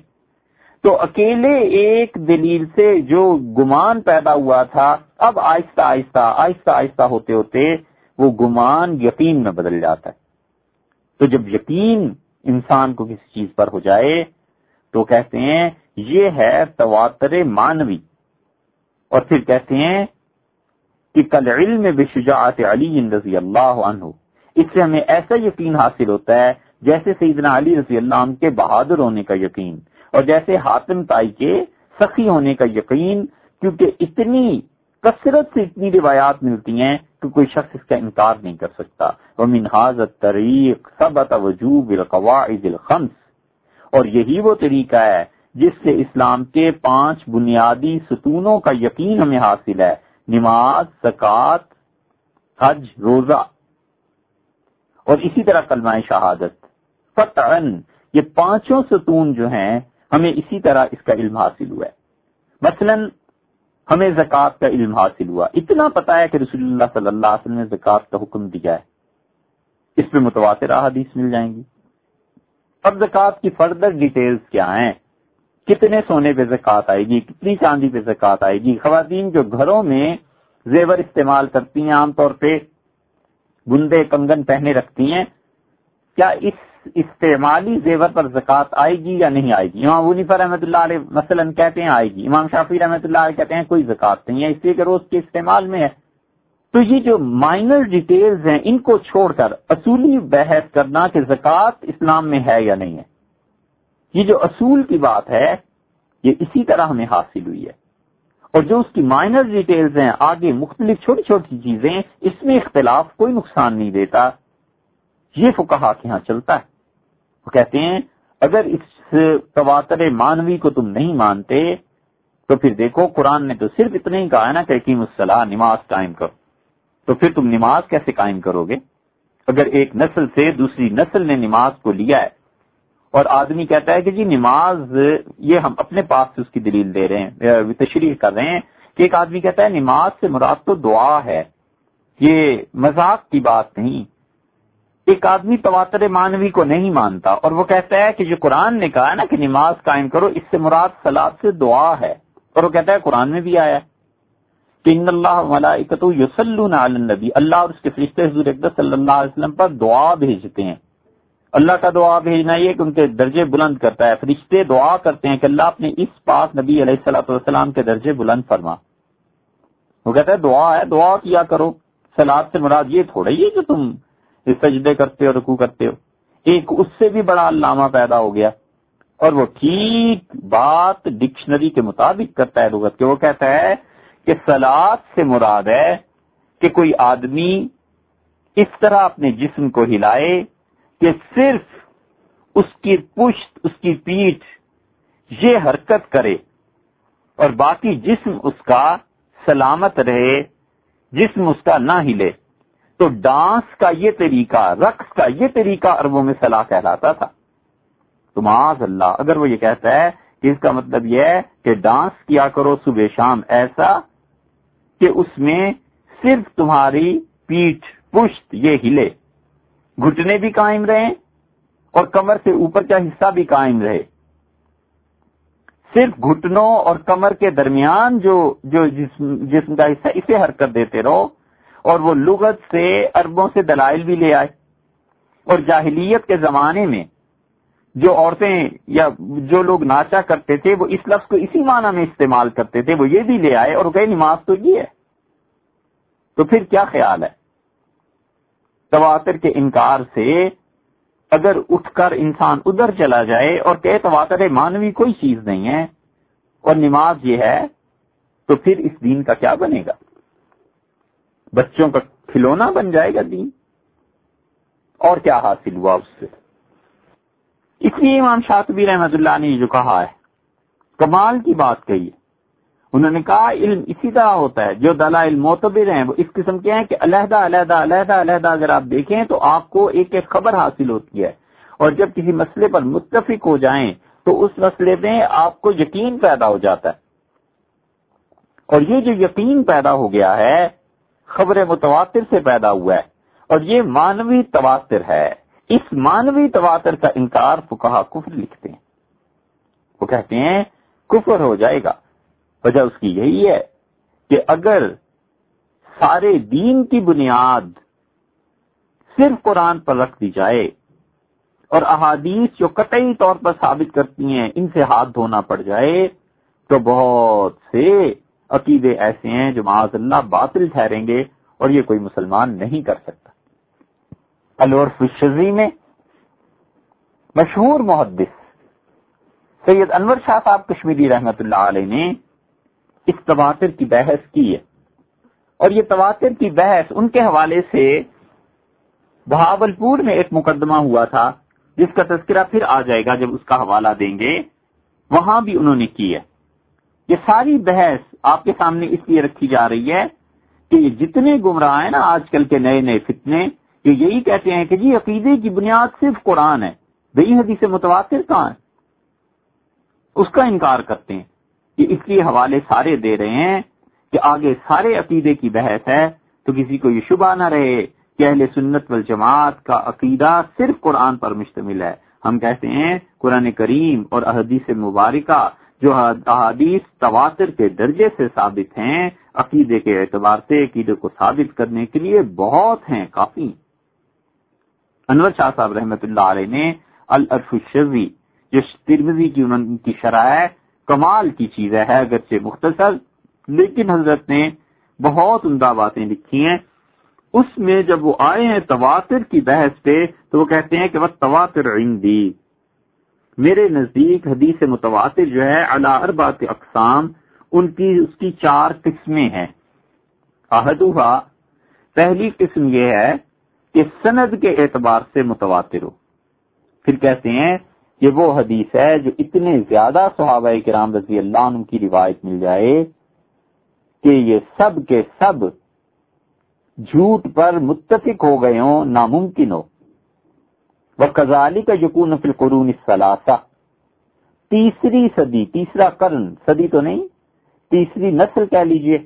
تو اکیلے ایک دلیل سے جو گمان پیدا ہوا تھا، اب آہستہ آہستہ آہستہ آہستہ ہوتے ہوتے وہ گمان یقین میں بدل جاتا ہے۔ تو جب یقین انسان کو کسی چیز پر ہو جائے تو کہتے ہیں یہ ہے تواتر مانوی اور پھر کہتے ہیں کہ کل علم بشجاعت علی رضی اللہ عنہ۔ اس سے ہمیں ایسا یقین حاصل ہوتا ہے جیسے سیدنا علی رضی اللہ عنہ کے بہادر ہونے کا یقین اور جیسے حاتم تائی کے سخی ہونے کا یقین، کیونکہ اتنی کثرت سے اتنی روایات ملتی ہیں کہ کوئی شخص اس کا انکار نہیں کر سکتا۔ وہ منہاظ طریق سب وجوب القواعد الخمس۔ اور یہی وہ طریقہ ہے جس سے اسلام کے پانچ بنیادی ستونوں کا یقین ہمیں حاصل ہے۔ نماز، زکوٰۃ، حج، روزہ۔ اور اسی طرح کلمہ شہادت۔ فتح یہ پانچوں ستون جو ہیں، ہمیں اسی طرح اس کا علم حاصل ہوا ہے۔ مثلا، ہمیں زکوٰۃ کا علم حاصل ہوا۔ اتنا پتا ہے کہ رسول اللہ صلی اللہ علیہ وسلم نے زکوٰۃ کا حکم دیا ہے۔ اس پہ متواتر احادیث مل جائیں گی۔ اب زکوٰۃ کی فردر ڈیٹیلز کیا ہیں؟ کتنے سونے پہ زکات آئے گی، کتنی چاندی پہ زکات آئے گی؟ خواتین جو گھروں میں زیور استعمال کرتی ہیں، عام طور پہ گندے کنگن پہنے رکھتی ہیں، کیا اس استعمالی زیور پر زکوٰۃ آئے گی یا نہیں آئے گی؟ امام ونیفر رحمۃ اللہ علیہ مثلا کہتے ہیں آئے گی۔ امام شافی رحمۃ اللہ علیہ کہتے ہیں کوئی زکوٰۃ نہیں ہے، اس لیے کہ روز کے استعمال میں ہے۔ تو یہ جو مائنر ڈیٹیلز ہیں، ان کو چھوڑ کر اصولی بحث کرنا کہ زکوٰۃ اسلام میں ہے یا نہیں ہے۔ یہ جو اصول کی بات ہے، یہ اسی طرح ہمیں حاصل ہوئی ہے۔ اور جو اس کی مائنر ڈیٹیلز ہیں، آگے مختلف چھوٹی چھوٹی چیزیں، اس میں اختلاف کوئی نقصان نہیں دیتا۔ یہ فکہ کے یہاں چلتا ہے۔ وہ کہتے ہیں، اگر اس تواتر مانوی کو تم نہیں مانتے، تو پھر دیکھو، قرآن نے تو صرف اتنا ہی کہا ہے نا کہ حکیم الصلاح نماز قائم کرو۔ تو پھر تم نماز کیسے قائم کرو گے؟ اگر ایک نسل سے دوسری نسل نے نماز کو لیا ہے اور آدمی کہتا ہے کہ جی نماز یہ ہم اپنے پاس سے اس کی دلیل دے رہے ہیں تشریح کر رہے ہیں کہ ایک آدمی کہتا ہے نماز سے مراد تو دعا ہے، یہ مذاق کی بات نہیں۔ ایک آدمی تواتر مانوی کو نہیں مانتا اور وہ کہتا ہے کہ جو قرآن نے کہا ہے نا کہ نماز قائم کرو، اس سے مراد سلاد سے دعا ہے۔ اور وہ کہتا ہے قرآن میں بھی آیا ہے کہ ان اللہ یسلون علی النبی، اللہ اور اس کے فرشتے حضور اقدس صلی اللہ علیہ وسلم پر دعا بھیجتے ہیں۔ اللہ کا دعا بھیجنا یہ کہ ان کے درجے بلند کرتا ہے۔ فرشتے دعا کرتے ہیں کہ اللہ اپنے اس پاک نبی علیہ السلاۃ والسلام کے درجے بلند فرما۔ وہ کہتا ہے، دعا ہے، دعا کیا کرو۔ سلاد سے مراد یہ تھوڑا ہی ہے کہ تم سجدے کرتے ہو رکو کرتے ہو۔ ایک اس سے بھی بڑا علامہ پیدا ہو گیا۔ اور وہ ٹھیک بات ڈکشنری کے مطابق کرتا ہے لغت کہ وہ کہتا ہے کہ سلاد سے مراد ہے کہ کوئی آدمی اس طرح اپنے جسم کو ہلائے کہ صرف اس کی پشت، اس کی پیٹھ یہ حرکت کرے اور باقی جسم اس کا سلامت رہے، جسم اس کا نہ ہلے۔ تو ڈانس کا یہ طریقہ، رقص کا یہ طریقہ اربوں میں صلاح کہلاتا تھا۔ تو معاذ اللہ اگر وہ یہ کہتا ہے کہ اس کا مطلب یہ ہے کہ ڈانس کیا کرو صبح شام ایسا کہ اس میں صرف تمہاری پیٹھ، پشت یہ ہلے۔ گھٹنے بھی قائم رہے اور کمر سے اوپر کا حصہ بھی قائم رہے۔ صرف گھٹنوں اور کمر کے درمیان جو جو جسم جسم کا حصہ اسے حرکت دیتے رہو اور وہ لغت سے اربوں سے دلائل بھی لے آئے۔ اور جاہلیت کے زمانے میں جو عورتیں یا جو لوگ ناچا کرتے تھے، وہ اس لفظ کو اسی معنی میں استعمال کرتے تھے، وہ یہ بھی لے آئے اور کہ نماز تو یہ ہے۔ تو پھر کیا خیال ہے؟ تواتر کے انکار سے اگر اٹھ کر انسان ادھر چلا جائے اور کہ تواتر مانوی کوئی چیز نہیں ہے اور نماز یہ ہے، تو پھر اس دین کا کیا بنے گا؟ بچوں کا کھلونا بن جائے گا دین۔ اور کیا حاصل ہوا اس سے؟ اس لیے امام شاطبی رحمت اللہ نے جو کہا ہے، کمال کی بات کہی ہے۔ انہوں نے کہا علم اسی طرح ہوتا ہے، جو دلائل معتبر ہیں، وہ اس قسم کے ہیں کہ علیحدہ علیحدہ علیحدہ علیحدہ اگر آپ دیکھیں تو آپ کو ایک ایک خبر حاصل ہوتی ہے۔ اور جب کسی مسئلے پر متفق ہو جائیں تو اس مسئلے میں آپ کو یقین پیدا ہو جاتا ہے۔ اور یہ جو یقین پیدا ہو گیا ہے، خبر متواتر سے پیدا ہوا ہے۔ اور یہ مانوی تواتر ہے۔ اس مانوی تواتر کا انکار فکہ کفر لکھتے ہیں۔ وہ کہتے ہیں، کفر ہو جائے گا۔ وجہ اس کی یہی ہے کہ اگر سارے دین کی بنیاد صرف قرآن پر رکھ دی جائے اور احادیث جو قطعی طور پر ثابت کرتی ہیں ان سے ہاتھ دھونا پڑ جائے، تو بہت سے عقیدے ایسے ہیں جو معاذ اللہ باطل ٹھہریں گے اور یہ کوئی مسلمان نہیں کر سکتا۔ الورف الشزی میں مشہور محدث سید انور شاہ صاحب کشمیری رحمت اللہ علیہ نے اس تواتر کی بحث کی ہے۔ اور یہ تواتر کی بحث ان کے حوالے سے بہاول پور میں ایک مقدمہ ہوا تھا، جس کا تذکرہ پھر آ جائے گا جب اس کا حوالہ دیں گے۔ وہاں بھی انہوں نے کی ہے۔ یہ ساری بحث آپ کے سامنے اس لیے رکھی جا رہی ہے کہ یہ جتنے گمراہ ہیں نا آج کل کے نئے نئے فتنے، یہ یہی کہتے ہیں کہ جی عقیدے کی بنیاد صرف قرآن ہے بئی حدیث متواتر کہاں ہے؟ اس کا انکار کرتے ہیں۔ کہ اس لیے حوالے سارے دے رہے ہیں کہ آگے سارے عقیدے کی بحث ہے، تو کسی کو یہ شبہ نہ رہے کہ اہل سنت والجماعت کا عقیدہ صرف قرآن پر مشتمل ہے۔ ہم کہتے ہیں قرآن کریم اور احدیث مبارکہ جو احادیث تواتر کے درجے سے ثابت ہیں، عقیدے کے اعتبار سے، عقیدے کو ثابت کرنے کے لیے بہت ہیں، کافی۔ انور شاہ صاحب رحمت اللہ علیہ نے الرف الشوی جو ترمزی کی ان کی شرح ہے کمال کی چیز ہے اگرچہ مختصر، لیکن حضرت نے بہت عمدہ باتیں لکھی ہیں۔ اس میں جب وہ آئے ہیں تواتر کی بحث پہ، تو وہ کہتے ہیں کہ وہ تواتر عندی۔ میرے نزدیک حدیث متواتر جو ہے اربات اقسام، ان کی، اس کی چار قسمیں ہیں۔ احدوہا پہلی قسم یہ ہے کہ سند کے اعتبار سے متواتر ہو۔ پھر کہتے ہیں کہ وہ حدیث ہے جو اتنے زیادہ صحابہ کرام رضی اللہ عنہ کی روایت مل جائے کہ یہ سب کے سب جھوٹ پر متفق ہو گئے ہوں، ناممکن ہو۔ وہ کزالی کا یقون فل قرون تیسری صدی، تیسرا کرن صدی تو نہیں، تیسری نسل کہہ لیجیے۔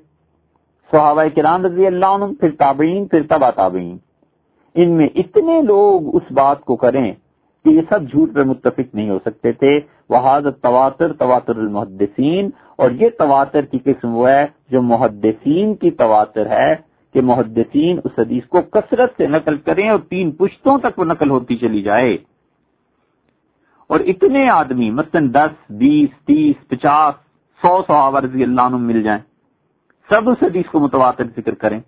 صحابہ کرام رضی اللہ عنہ، پھر تابعین، پھر تبا تابعین۔ ان میں اتنے لوگ اس بات کو کریں کہ یہ سب جھوٹ پہ متفق نہیں ہو سکتے تھے۔ وہ تواتر تواتر المحدثین اور یہ تواتر کی قسم وہ ہے جو محدثین کی تواتر ہے کہ محدثین اس حدیث کو کثرت سے نقل کریں اور تین پشتوں تک وہ نقل ہوتی چلی جائے۔ اور اتنے آدمی مثلا دس، بیس، تیس، پچاس، سو سو رضی اللہ عنہ مل جائیں۔ سب اس حدیث کو متواتر ذکر کریں۔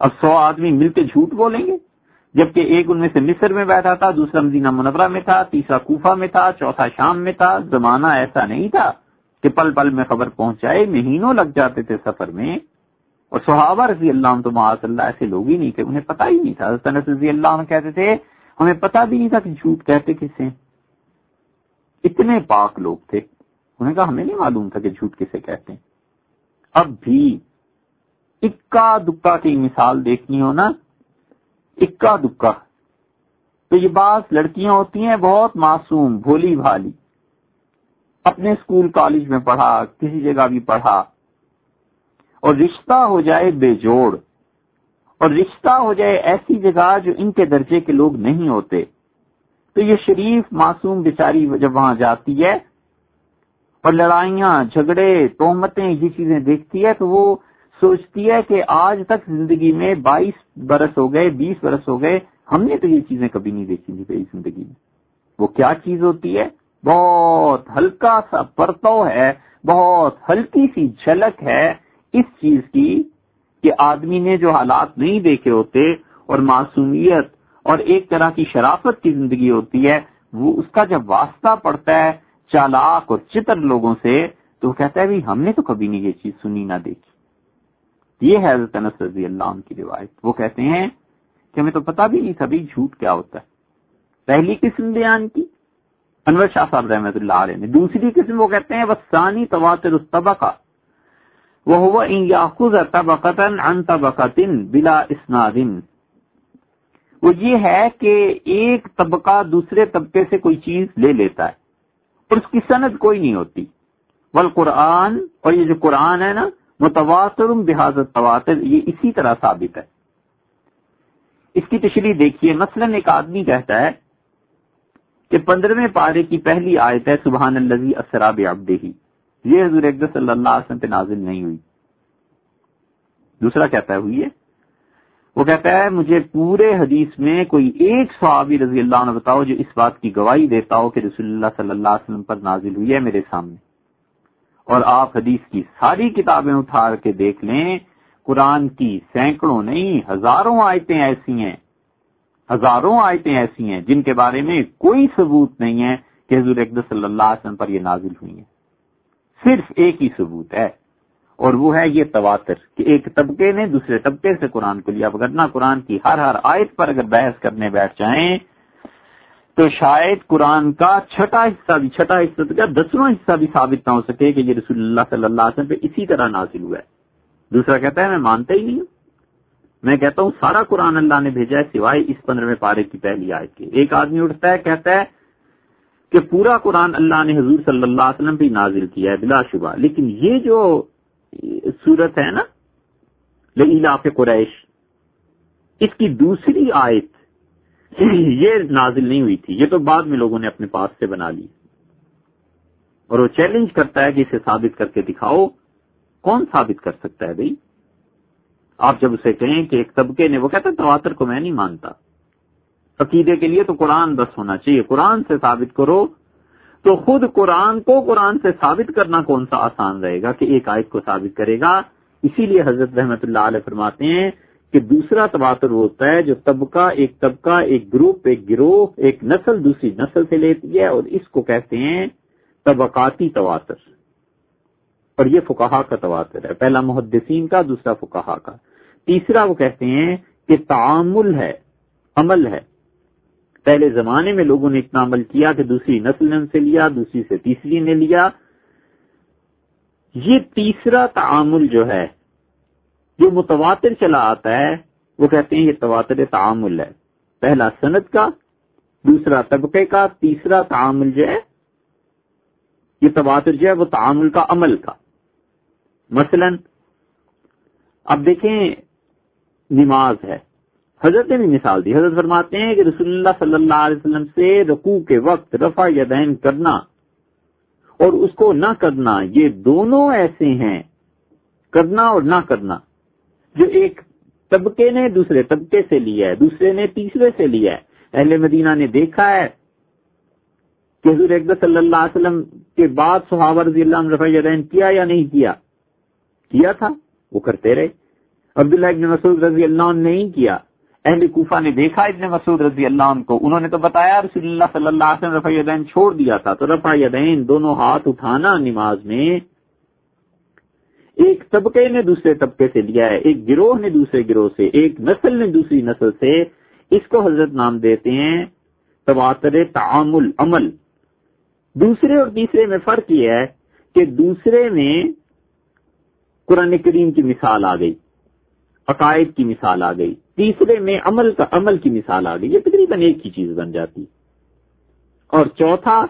اب سو آدمی مل کے جھوٹ بولیں گے؟ جبکہ ایک ان میں سے مصر میں بیٹھا تھا، دوسرا مدینہ منورہ میں تھا، تیسرا کوفہ میں تھا، چوتھا شام میں تھا۔ زمانہ ایسا نہیں تھا کہ پل پل میں خبر پہنچائے، مہینوں لگ جاتے تھے سفر میں۔ اور صحابہ رضی اللہ عنہ تو معاذ اللہ ایسے لوگ ہی نہیں تھے، انہیں پتا ہی نہیں تھا۔ حضرت رضی اللہ عنہ کہتے تھے، ہمیں پتا بھی نہیں تھا کہ جھوٹ کہتے کسے اتنے پاک لوگ تھے۔ انہیں کہا، ہمیں نہیں معلوم تھا کہ جھوٹ کسے کہتے ہیں۔ اب بھی اکا دکا کی مثال دیکھنی ہو نا اکا دکا۔ تو یہ بعض لڑکیاں ہوتی ہیں بہت معصوم، بھولی بھالی۔ اپنے اسکول کالج میں پڑھا، کسی جگہ بھی پڑھا۔ اور رشتہ ہو جائے بے جوڑ۔ اور رشتہ ہو جائے ایسی جگہ جو ان کے درجے کے لوگ نہیں ہوتے۔ تو یہ شریف، معصوم بیچاری جب وہاں جاتی ہے اور لڑائیاں، جھگڑے تومتیں یہ چیزیں دیکھتی ہے تو وہ سوچتی ہے کہ آج تک زندگی میں بائیس برس ہو گئے، بیس برس ہو گئے، ہم نے تو یہ چیزیں کبھی نہیں دیکھی تھی پہلی زندگی میں۔ وہ کیا چیز ہوتی ہے؟ بہت ہلکا سا پرتو ہے، بہت ہلکی سی جھلک ہے اس چیز کی کہ آدمی نے جو حالات نہیں دیکھے ہوتے اور معصومیت اور ایک طرح کی شرافت کی زندگی ہوتی ہے، وہ اس کا جب واسطہ پڑتا ہے چالاک اور چتر لوگوں سے، تو وہ کہتا ہے ہم نے تو کبھی نہیں یہ چیز سنی نہ دیکھی۔ یہ ہے حضرت انس رضی اللہ عنہ کی روایت۔ وہ کہتے ہیں کہ ہمیں تو پتا بھی نہیں سبھی جھوٹ کیا ہوتا ہے۔ پہلی قسم بیان کی، انور شاہ صاحب رحمت اللہ علیہ نے۔ دوسری قسم وہ کہتے ہیں وسانی تواتر طبقہ وہ یاخذ طبقتن ان طبقتن بلا اسنادن وہ یہ ہے کہ ایک طبقہ دوسرے طبقے سے کوئی چیز لے لیتا ہے۔ اور اس کی سند کوئی نہیں ہوتی۔ بل قرآن اور یہ جو قرآن ہے نا متواتر بحاظت تواتر، یہ اسی طرح ثابت ہے۔ اس کی تشریح دیکھیے، مثلا ایک آدمی کہتا ہے کہ پندرہویں پارے کی پہلی آیت ہے، سبحان الزی اسراب ابدی یہ حضور اقدس صلی اللہ علیہ وسلم پہ نازل نہیں ہوئی۔ دوسرا کہتا ہے، ہوئی ہے؟ وہ کہتا ہے، مجھے پورے حدیث میں کوئی ایک صحابی رضی اللہ عنہ بتاؤ جو اس بات کی گواہی دیتا ہو کہ رسول اللہ صلی اللہ علیہ وسلم پر نازل ہوئی ہے میرے سامنے۔ اور آپ حدیث کی ساری کتابیں اٹھا کے دیکھ لیں۔ قرآن کی سینکڑوں نہیں، ہزاروں آیتیں ایسی ہیں، ہزاروں آیتیں ایسی ہیں جن کے بارے میں کوئی ثبوت نہیں ہے کہ حضور اقدس صلی اللہ علیہ وسلم پر یہ نازل ہوئی ہیں۔ صرف ایک ہی ثبوت ہے اور وہ ہے یہ تواتر کہ ایک طبقے نے دوسرے طبقے سے قرآن کو لیا۔ نہ قرآن کی ہر ہر آیت پر اگر بحث کرنے بیٹھ جائیں تو شاید قرآن کا چھٹا حصہ بھی، چھٹا حصہ تو کیا دسواں حصہ بھی ثابت نہ ہو سکے کہ یہ رسول اللہ صلی اللہ علیہ وسلم پہ اسی طرح نازل ہوا ہے۔ دوسرا کہتا ہے، میں مانتا ہی نہیں ہوں۔ میں کہتا ہوں، سارا قرآن اللہ نے بھیجا ہے سوائے اس پندرہویں پارے کی پہلی آیت کے۔ ایک آدمی اٹھتا ہے، کہتا ہے کہ پورا قرآن اللہ نے حضور صلی اللہ علیہ وسلم بھی نازل کیا ہے بلا شبہ۔ لیکن یہ جو صورت ہے نا لاف قریش، اس کی دوسری آیت [clears throat] یہ نازل نہیں ہوئی تھی، یہ تو بعد میں لوگوں نے اپنے پاس سے بنا لی۔ اور وہ چیلنج کرتا ہے کہ اسے ثابت کر کے دکھاؤ۔ کون ثابت کر سکتا ہے بھائی؟ آپ جب اسے کہیں کہ ایک طبقے نے، وہ کہتا تواتر کو میں نہیں مانتا۔ عقیدے کے لیے تو قرآن بس ہونا چاہیے۔ قرآن سے ثابت کرو۔ تو خود قرآن کو قرآن سے ثابت کرنا کون سا آسان رہے گا کہ ایک آیت کو ثابت کرے گا؟ اسی لیے حضرت رحمت اللہ علیہ فرماتے ہیں کہ دوسرا تباتر ہوتا ہے جو طبقہ، ایک طبقہ، ایک گروپ، ایک گروہ، ایک نسل دوسری نسل سے لیتی ہے اور اس کو کہتے ہیں طبقاتی تواتر۔ اور یہ فکاہا کا تواتر ہے۔ پہلا محدثین کا، دوسرا فکاہا کا۔ تیسرا وہ کہتے ہیں کہ تعامل ہے، عمل ہے۔ پہلے زمانے میں لوگوں نے اتنا عمل کیا کہ دوسری نسل نے ان سے لیا، دوسری سے تیسری نے لیا۔ یہ تیسرا تعامل جو ہے جو متواتر چلا آتا ہے، وہ کہتے ہیں یہ تواتر تعامل ہے۔ پہلا صنعت کا، دوسرا طبقے کا، تیسرا تعامل جو ہے، یہ تواتر جو ہے، وہ تعامل کا عمل کا۔ مثلا، اب دیکھیں، نماز ہے۔ حضرت نے بھی مثال دی۔ حضرت فرماتے ہیں کہ رسول اللہ صلی اللہ علیہ وسلم سے رقو کے وقت رفع یدین کرنا اور اس کو نہ کرنا، یہ دونوں ایسے ہیں۔ کرنا اور نہ کرنا۔ جو ایک طبقے نے دوسرے طبقے سے لیا ہے، دوسرے نے تیسرے سے لیا ہے۔ اہل مدینہ نے دیکھا ہے کہ حضور اقدر صلی اللہ علیہ وسلم کے بعد صحابہ رضی اللہ عنہ رفع یدین کیا یا نہیں کیا؟ کیا تھا؟ وہ کرتے رہے۔ عبداللہ ابن مسعود رضی اللہ عنہ نہیں کیا۔ اہل کوفہ نے دیکھا ابن مسعود رضی اللہ عنہ کو۔ انہوں نے تو بتایا، رسول اللہ صلی اللہ علیہ وسلم رفع یدین چھوڑ دیا تھا۔ تو رفع یدین دونوں ہاتھ اٹھانا نماز میں ایک طبقے نے دوسرے طبقے سے لیا ہے، ایک گروہ نے دوسرے گروہ سے، ایک نسل نے دوسری نسل سے اس کو حضرت نام دیتے ہیں تواتر تعامل، عمل۔ دوسرے اور تیسرے میں فرق یہ ہے کہ دوسرے میں قرآن کریم کی مثال آ گئی، عقائد کی مثال آ گئی، تیسرے میں عمل کا عمل کی مثال آ گئی، یہ تقریباً ایک ہی چیز بن جاتی۔ اور چوتھا،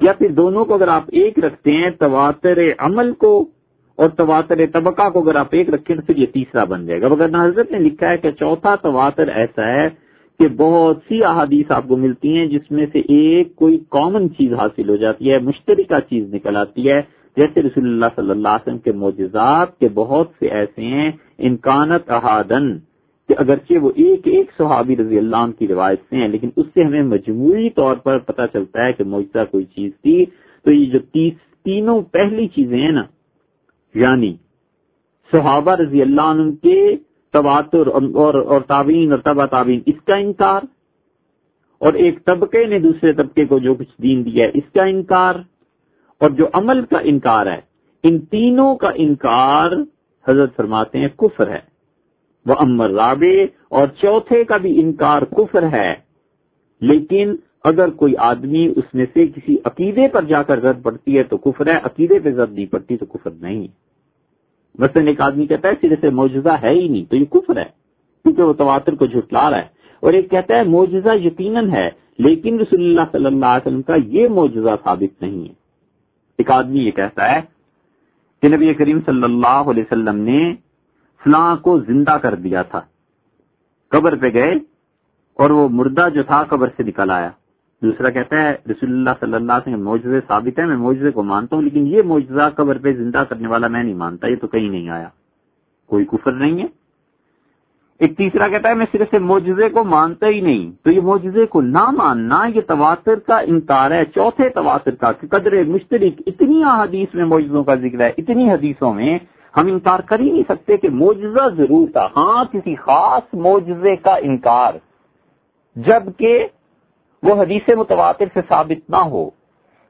یا پھر دونوں کو اگر آپ ایک رکھتے ہیں، تواتر عمل کو اور تواتر طبقہ کو اگر آپ ایک رکھیں تو پھر یہ تیسرا بن جائے گا۔ مگر حضرت نے لکھا ہے کہ چوتھا تواتر ایسا ہے کہ بہت سی احادیث آپ کو ملتی ہیں جس میں سے ایک کوئی کامن چیز حاصل ہو جاتی ہے، مشترکہ چیز نکل آتی ہے۔ جیسے رسول اللہ صلی اللہ علیہ وسلم کے معجزات کے بہت سے ایسے ہیں۔ انکانت احادن، کہ اگرچہ وہ ایک ایک صحابی رضی اللہ عنہ کی روایت سے ہیں، لیکن اس سے ہمیں مجموعی طور پر پتہ چلتا ہے کہ معجزہ کوئی چیز تھی۔ تو یہ جو تیس، تینوں پہلی چیزیں ہیں نا یعنی صحابہ رضی اللہ عنہ کے تواتر اور اور تعبین اور تبا تعبین اس کا انکار۔ اور ایک طبقے نے دوسرے طبقے کو جو کچھ دین دیا ہے، اس کا انکار۔ اور جو عمل کا انکار ہے، ان تینوں کا انکار حضرت فرماتے ہیں کفر ہے۔ وہ امر رابع اور چوتھے کا بھی انکار کفر ہے۔ لیکن اگر کوئی آدمی اس میں سے کسی عقیدے پر جا کر رد پڑتی ہے تو کفر ہے، عقیدے پہ رد نہیں پڑتی تو کفر نہیں۔ مثلاً ایک آدمی کہتا ہے، سرے سے معجزہ ہے ہی نہیں، تو یہ کفر ہے، کیونکہ وہ تواتر کو جھٹلا رہا ہے۔ اور ایک کہتا ہے، معجزہ یقیناً ہے، لیکن رسول اللہ صلی اللہ علیہ وسلم کا یہ معجزہ ثابت نہیں ہے۔ ایک آدمی یہ کہتا ہے کہ نبی کریم صلی اللہ علیہ وسلم نے فلاں کو زندہ کر دیا تھا، قبر پہ گئے اور وہ مردہ جو تھا قبر سے نکل آیا۔ دوسرا کہتا ہے، رسول اللہ صلی اللہ علیہ وسلم معجزے ثابت ہے میں معجزے کو مانتا ہوں، لیکن یہ معجزہ قبر پہ زندہ کرنے والا میں نہیں مانتا، یہ تو کہیں نہیں آیا۔ کوئی کفر نہیں ہے۔ ایک تیسرا کہتا ہے، میں صرف سے معجزے کو مانتا ہی نہیں، تو یہ معجزے کو نہ ماننا، یہ تواتر کا انکار ہے، چوتھے تواتر کا قدر مشترک اتنی حدیث میں معجزوں کا ذکر ہے، اتنی حدیثوں میں ہم انکار کر ہی نہیں سکتے کہ معجزہ ضرور تھا۔ ہاں کسی خاص معجزے کا انکار، جبکہ وہ حدیث متواتر سے ثابت نہ ہو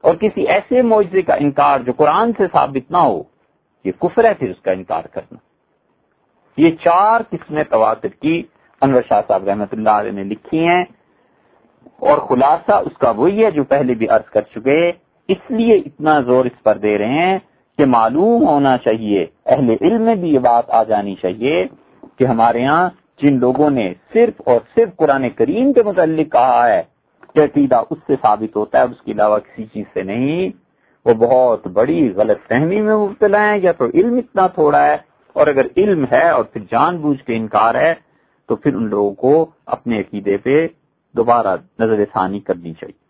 اور کسی ایسے معجزے کا انکار جو قرآن سے ثابت نہ ہو، یہ کفر ہے پھر اس کا انکار کرنا۔ یہ چار قسمیں تواتر کی انور شاہ صاحب رحمۃ اللہ علیہ نے لکھی ہیں۔ اور خلاصہ اس کا وہی ہے جو پہلے بھی عرض کر چکے۔ اس لیے اتنا زور اس پر دے رہے ہیں کہ معلوم ہونا چاہیے، اہل علم میں بھی یہ بات آ جانی چاہیے کہ ہمارے ہاں جن لوگوں نے صرف اور صرف قرآن کریم کے متعلق کہا ہے عقیدہ اس سے ثابت ہوتا ہے، اس کے علاوہ کسی چیز سے نہیں۔ وہ بہت بڑی غلط فہمی میں مبتلا ہے، یا تو علم اتنا تھوڑا ہے، اور اگر علم ہے اور پھر جان بوجھ کے انکار ہے، تو پھر ان لوگوں کو اپنے عقیدے پہ دوبارہ نظر ثانی کرنی چاہیے۔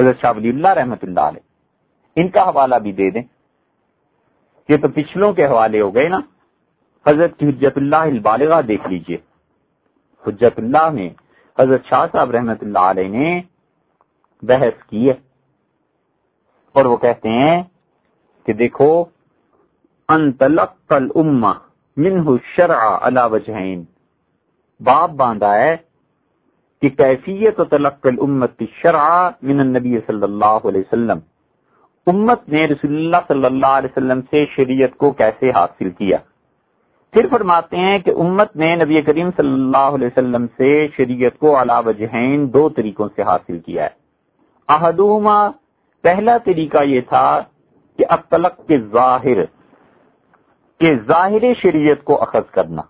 حضرت شاہ ولی اللہ رحمت اللہ علیہ، ان کا حوالہ بھی دے دیں۔ یہ تو پچھلوں کے حوالے ہو گئے نا۔ حضرت کی حجت اللہ البالغہ دیکھ لیجیے۔ حجت اللہ میں حضرت شاہ صاحب رحمت اللہ علیہ نے بحث کی ہے۔ اور وہ کہتے ہیں کہ دیکھو انطلق الامہ منہ شرع علی وجہین۔ باب باندھا ہے کہ کیفیت و تلق الامت شرع من النبی صلی اللہ علیہ وسلم۔ امت نے رسول اللہ صلی اللہ علیہ وسلم سے شریعت کو کیسے حاصل کیا؟ پھر فرماتے ہیں کہ امت نے نبی کریم صلی اللہ علیہ وسلم سے شریعت کو علا وجہین دو طریقوں سے حاصل کیا ہے۔ احدوما پہلا طریقہ یہ تھا کہ اطلق کے ظاہر، کہ ظاہر شریعت کو اخذ کرنا۔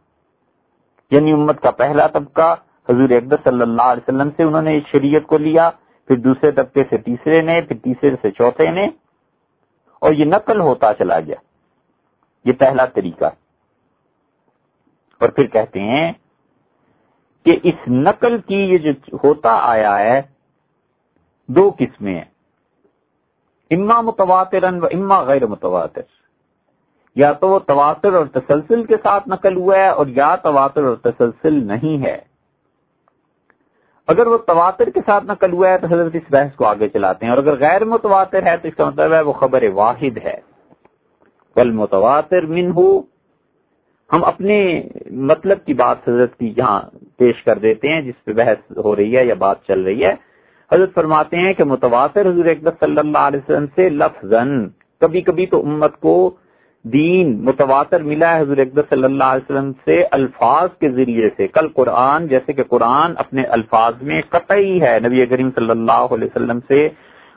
یعنی امت کا پہلا طبقہ، حضور اقدس صلی اللہ علیہ وسلم سے انہوں نے شریعت کو لیا، پھر دوسرے طبقے سے تیسرے نے، پھر تیسرے سے چوتھے نے، اور یہ نقل ہوتا چلا گیا۔ یہ پہلا طریقہ۔ اور پھر کہتے ہیں کہ اس نقل کی یہ جو ہوتا آیا ہے، دو قسمیں ہیں۔ اما متواتر و اما غیر متواتر۔ یا تو وہ تواتر اور تسلسل کے ساتھ نقل ہوا ہے اور یا تواتر اور تسلسل نہیں ہے۔ اگر وہ تواتر کے ساتھ نقل ہوا ہے تو حضرت اس بحث کو آگے چلاتے ہیں۔ اور اگر غیر متواتر ہے تو اس کا مطلب ہے وہ خبر واحد ہے۔ بل متواتر من ہو ہم اپنے مطلب کی بات حضرت کی یہاں پیش کر دیتے ہیں، جس پہ بحث ہو رہی ہے یا بات چل رہی ہے۔ حضرت فرماتے ہیں کہ متواتر حضور اقدس صلی اللہ علیہ وسلم سے لفظ کبھی کبھی تو امت کو دین متواتر ملا ہے حضور اقدس صلی اللہ علیہ وسلم سے الفاظ کے ذریعے سے۔ کل قرآن جیسے کہ قرآن اپنے الفاظ میں قطعی ہے۔ نبی کریم صلی اللہ علیہ وسلم سے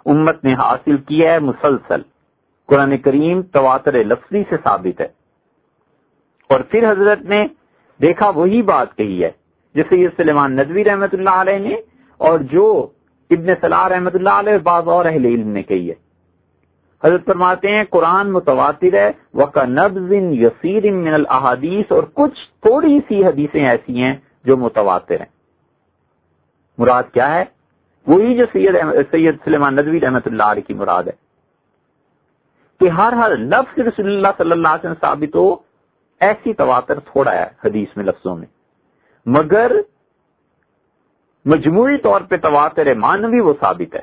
امت نے حاصل کیا ہے مسلسل۔ قرآن کریم تواتر لفظی سے ثابت ہے۔ اور پھر حضرت نے دیکھا وہی بات کہی ہے جیسے یہ سلیمان ندوی رحمت اللہ علیہ نے اور جو ابن صلاح رحمت اللہ علیہ بعض اور اہل علم نے کہی ہے۔ حضرت فرماتے ہیں، قرآن متواتر ہے وقا نبز یسیر من الحادیث اور کچھ تھوڑی سی حدیثیں ایسی ہیں جو متواتر ہیں۔ مراد کیا ہے؟ وہی جو سید سید سلیمان ندوی رحمت اللہ علیہ کی مراد ہے۔ کہ ہر ہر لفظ رسول اللہ صلی اللہ علیہ وسلم ثابت ہو ایسی تواتر تھوڑا ہے حدیث میں لفظوں میں۔ مگر مجموعی طور پہ تواتر مانوی وہ ثابت ہے۔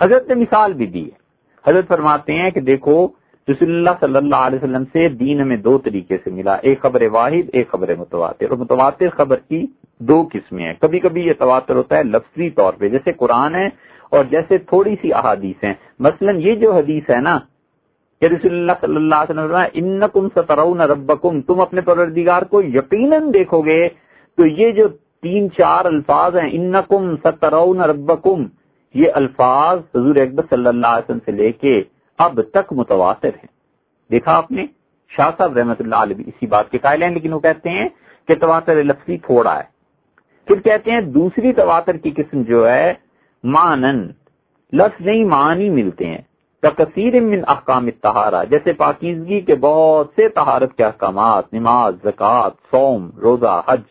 حضرت نے مثال بھی دی ہے۔ حضرت فرماتے ہیں کہ دیکھو، رسول اللہ صلی اللہ علیہ وسلم سے دین میں دو طریقے سے ملا۔ ایک خبر واحد، ایک خبر متواتر۔ اور متواتر خبر کی دو قسمیں ہیں۔ کبھی کبھی یہ تواتر ہوتا ہے لفظی طور پہ، جیسے قرآن ہے اور جیسے تھوڑی سی احادیث ہیں۔ مثلا یہ جو حدیث ہے نا کہ رسول اللہ صلی اللہ علیہ وسلم ان کم سترون ربکم، تم اپنے پروردگار کو یقیناً دیکھو گے تو یہ جو تین چار الفاظ ہیں ان کم سترون ربکم، یہ الفاظ حضور اکبر صلی اللہ علیہ وسلم سے لے کے اب تک متواتر ہیں۔ دیکھا آپ نے؟ شاہ صاحب رحمت اللہ علیہ اسی بات کے قائل ہیں، لیکن وہ کہتے ہیں کہ تواتر لفظی تھوڑا ہے۔ پھر کہتے ہیں دوسری تواتر کی قسم جو ہے، مانن، لفظ نہیں معنی ملتے ہیں۔ تکثیر من احکام تہارا جیسے پاکیزگی کے بہت سے تہارت کے احکامات، نماز، زکوٰۃ سوم روزہ، حج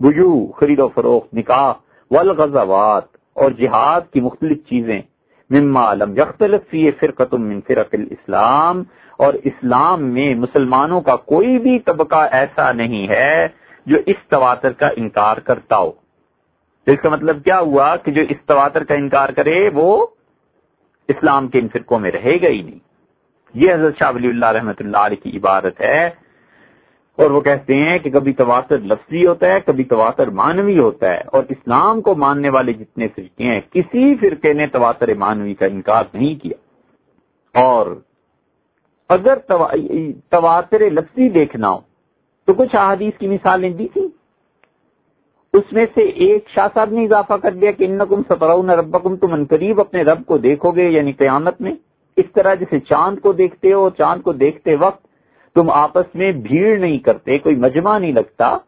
بجو خرید و فروخت، نکاح، والغزوات اور جہاد کی مختلف چیزیں۔ مما لم یختلف فی فرقت من فرق الاسلام اور اسلام میں مسلمانوں کا کوئی بھی طبقہ ایسا نہیں ہے جو اس تواتر کا انکار کرتا ہو۔ تو اس کا مطلب کیا ہوا کہ جو اس تواتر کا انکار کرے وہ اسلام کے ان فرقوں میں رہے گا ہی نہیں۔ یہ حضرت شاہ ولی اللہ رحمۃ اللہ علیہ کی عبارت ہے۔ اور وہ کہتے ہیں کہ کبھی تواتر لفظی ہوتا ہے، کبھی تواتر مانوی ہوتا ہے۔ اور اسلام کو ماننے والے جتنے فرقے ہیں، کسی فرقے نے تواتر مانوی کا انکار نہیں کیا۔ اور اگر تواتر لفظی دیکھنا ہو، تو کچھ احادیث کی مثالیں دی تھی اس میں سے ایک شاہ صاحب نے اضافہ کر دیا کہ انکم سترون ربکم، تم ان قریب اپنے رب کو دیکھو گے یعنی قیامت میں۔ اس طرح جیسے چاند کو دیکھتے ہو، چاند کو دیکھتے وقت تم آپس میں بھیڑ نہیں کرتے، کوئی مجمع نہیں لگتا۔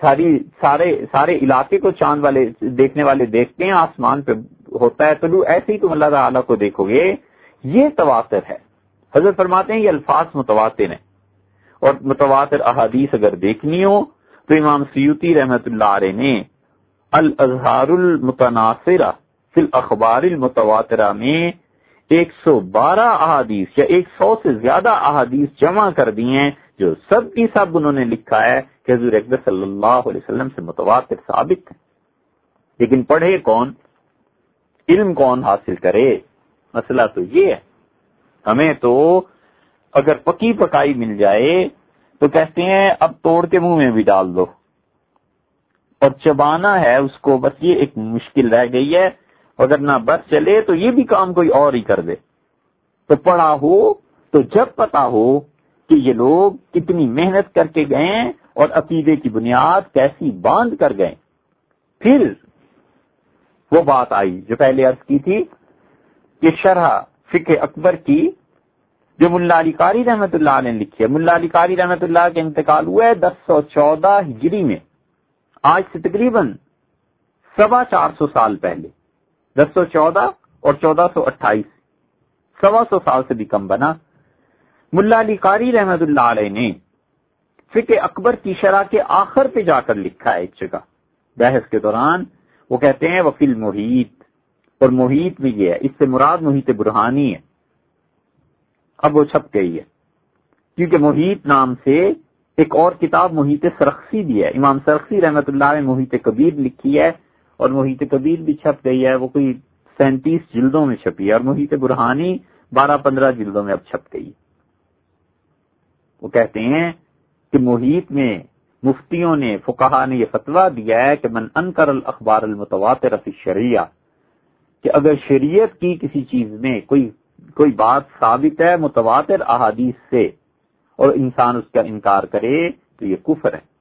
ساری، سارے سارے علاقے کو چاند والے، دیکھنے والے دیکھتے ہیں، آسمان پہ ہوتا ہے۔ تو ایسے ہی تم اللہ تعالیٰ کو دیکھو گے۔ یہ تواتر ہے۔ حضرت فرماتے ہیں یہ الفاظ متواتر ہیں۔ اور متواتر احادیث اگر دیکھنی ہو تو امام سیوتی رحمت اللہ علیہ نے الازہار المتناثرہ فی الاخبار المتواترہ میں ایک سو بارہ احادیث یا ایک سو سے زیادہ احادیث جمع کر دی ہیں، جو سب کی سب انہوں نے لکھا ہے کہ حضور اکبر صلی اللہ علیہ وسلم سے متواتر ثابت ہیں۔ لیکن پڑھے کون؟ علم کون حاصل کرے؟ مسئلہ تو یہ ہے۔ ہمیں تو اگر پکی پکائی مل جائے تو کہتے ہیں اب توڑ کے منہ میں بھی ڈال دو۔ اور چبانا ہے اس کو، بس یہ ایک مشکل رہ گئی ہے۔ اگر نہ بس چلے تو یہ بھی کام کوئی اور ہی کر دے۔ تو پڑھا ہو، تو جب پتا ہو کہ یہ لوگ کتنی محنت کر کے گئے اور عقیدے کی بنیاد کیسی باندھ کر گئے پھر وہ بات آئی جو پہلے عرض کی تھی کہ شرح فکر اکبر کی جو ملا علی قاری رحمت اللہ نے لکھی ہے۔ ملا علی قاری رحمت اللہ کے انتقال ہوا ہے دس سو چودہ ہجری میں۔ آج سے تقریباً سوا چار سو سال پہلے۔ دس سو چودہ اور چودہ سو اٹھائیس۔ سوا سو سال سے بھی کم بنا۔ ملا علی قاری رحمت اللہ علیہ نے فکر اکبر کی شرح کے آخر پہ جا کر لکھا ہے ایک جگہ۔ بحث کے دوران وہ کہتے ہیں وکیل محیط اور محیط بھی یہ ہے۔ اس سے مراد محیط برہانی ہے۔ اب وہ چھپ گئی ہے۔ کیونکہ محیط نام سے ایک اور کتاب محیط سرخسی بھی ہے۔ امام سرخسی رحمت اللہ نے محیط کبیر لکھی ہے اور محیط کبیر بھی چھپ گئی ہے۔ وہ کوئی سینتیس جلدوں میں چھپی ہے اور محیط برہانی بارہ پندرہ جلدوں میں اب چھپ گئی وہ کہتے ہیں کہ محیط میں مفتیوں نے فکہ نے یہ فتویٰ دیا ہے کہ من انکر الاخبار المتواتر فی شریعہ کہ اگر شریعت کی کسی چیز میں کوئی کوئی بات ثابت ہے متواتر احادیث سے اور انسان اس کا انکار کرے تو یہ کفر ہے۔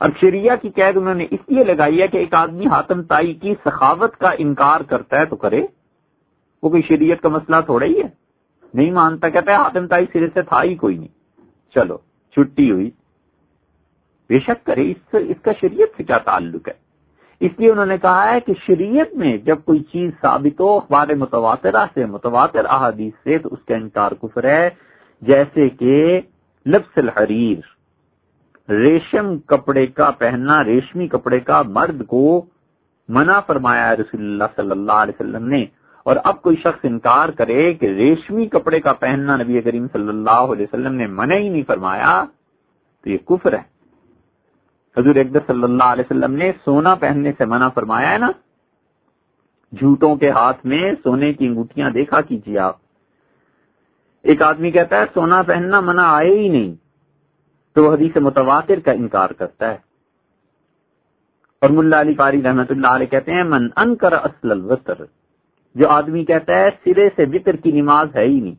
اب شریعہ کی قید انہوں نے اس لیے لگائی ہے کہ ایک آدمی حاتم تائی کی سخاوت کا انکار کرتا ہے تو کرے۔ وہ کوئی شریعت کا مسئلہ تھوڑا ہی ہے۔ نہیں مانتا، کہتا ہے حاتم تائی سرے سے تھا ہی کوئی نہیں۔ چلو، چھٹی ہوئی۔ بے شک کرے، اس اس کا شریعت سے کیا تعلق ہے؟ اس لیے انہوں نے کہا ہے کہ شریعت میں جب کوئی چیز ثابت ہو، اخبار متواترہ سے متواتر احادیث سے، تو اس کا انکار کفر ہے۔ جیسے کہ لبس الحریر، ریشم کپڑے کا پہننا، ریشمی کپڑے کا مرد کو منع فرمایا رسول اللہ صلی اللہ علیہ وسلم نے۔ اور اب کوئی شخص انکار کرے کہ ریشمی کپڑے کا پہننا نبی کریم صلی اللہ علیہ وسلم نے منع ہی نہیں فرمایا، تو یہ کفر ہے۔ حضور اکبر صلی اللہ علیہ وسلم نے سونا پہننے سے منع فرمایا ہے نا؟ جھوٹوں کے ہاتھ میں سونے کی انگوٹیاں دیکھا کیجیے آپ۔ ایک آدمی کہتا ہے سونا پہننا منع آئے ہی نہیں، تو وہ حدیث متواتر کا انکار کرتا ہے۔ اور ملا علی قاری رحمت اللہ علیہ کہتے ہیں، من ان کر اصل الوطر جو آدمی کہتا ہے، سرے سے وطر کی نماز ہے ہی نہیں۔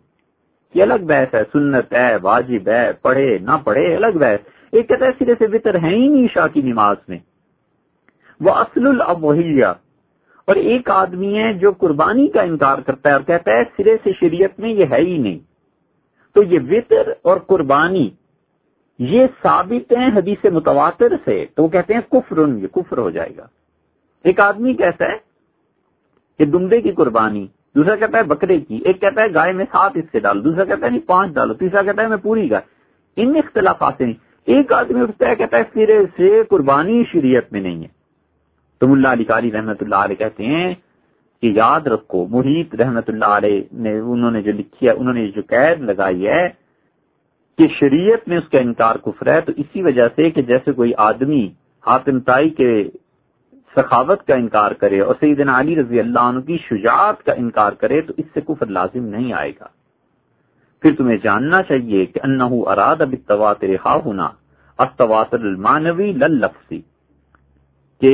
یہ الگ بحث ہے، سنت ہے، واجب ہے، پڑھے، نہ پڑھے، الگ بحث۔ ایک کہتا ہے سرے سے وطر ہے ہی نہیں شاہ کی نماز میں۔ وہ اصل الابوہیا اور ایک آدمی ہے جو قربانی کا انکار کرتا ہے اور کہتا ہے سرے سے شریعت میں یہ ہے ہی نہیں۔ تو یہ وطر اور قربانی، یہ ثابت ہیں حدیث متواتر سے۔ تو وہ کہتے ہیں کفر یہ کفر ہو جائے گا۔ ایک آدمی کہتا ہے کہ دمبے کی قربانی، دوسرا کہتا ہے بکرے کی۔ ایک کہتا ہے، گائے میں سات حصے ڈالو دوسرا کہتا ہے، نہیں، پانچ ڈالو۔ تیسرا کہتا ہے، میں پوری گائے۔ ان اختلافات نہیں ایک آدمی اٹھتا ہے کہتا ہے سرے سے قربانی شریعت میں نہیں ہے۔ تم اللہ علی قاری رحمت اللہ علیہ کہتے ہیں کہ یاد رکھو، محیط رحمت اللہ علیہ نے، انہوں نے جو لکھی ہے، انہوں نے جو قید لگائی ہے کہ شریعت میں اس کا انکار کفر ہے، تو اسی وجہ سے کہ جیسے کوئی آدمی حاتم تائی کے سخاوت کا انکار کرے اور سیدنا علی رضی اللہ عنہ کی شجاعت کا انکار کرے، تو اس سے کفر لازم نہیں آئے گا۔ پھر تمہیں جاننا چاہیے کہ انہو اراد اب تواتر ہونا استواتر المانوی لفظی کہ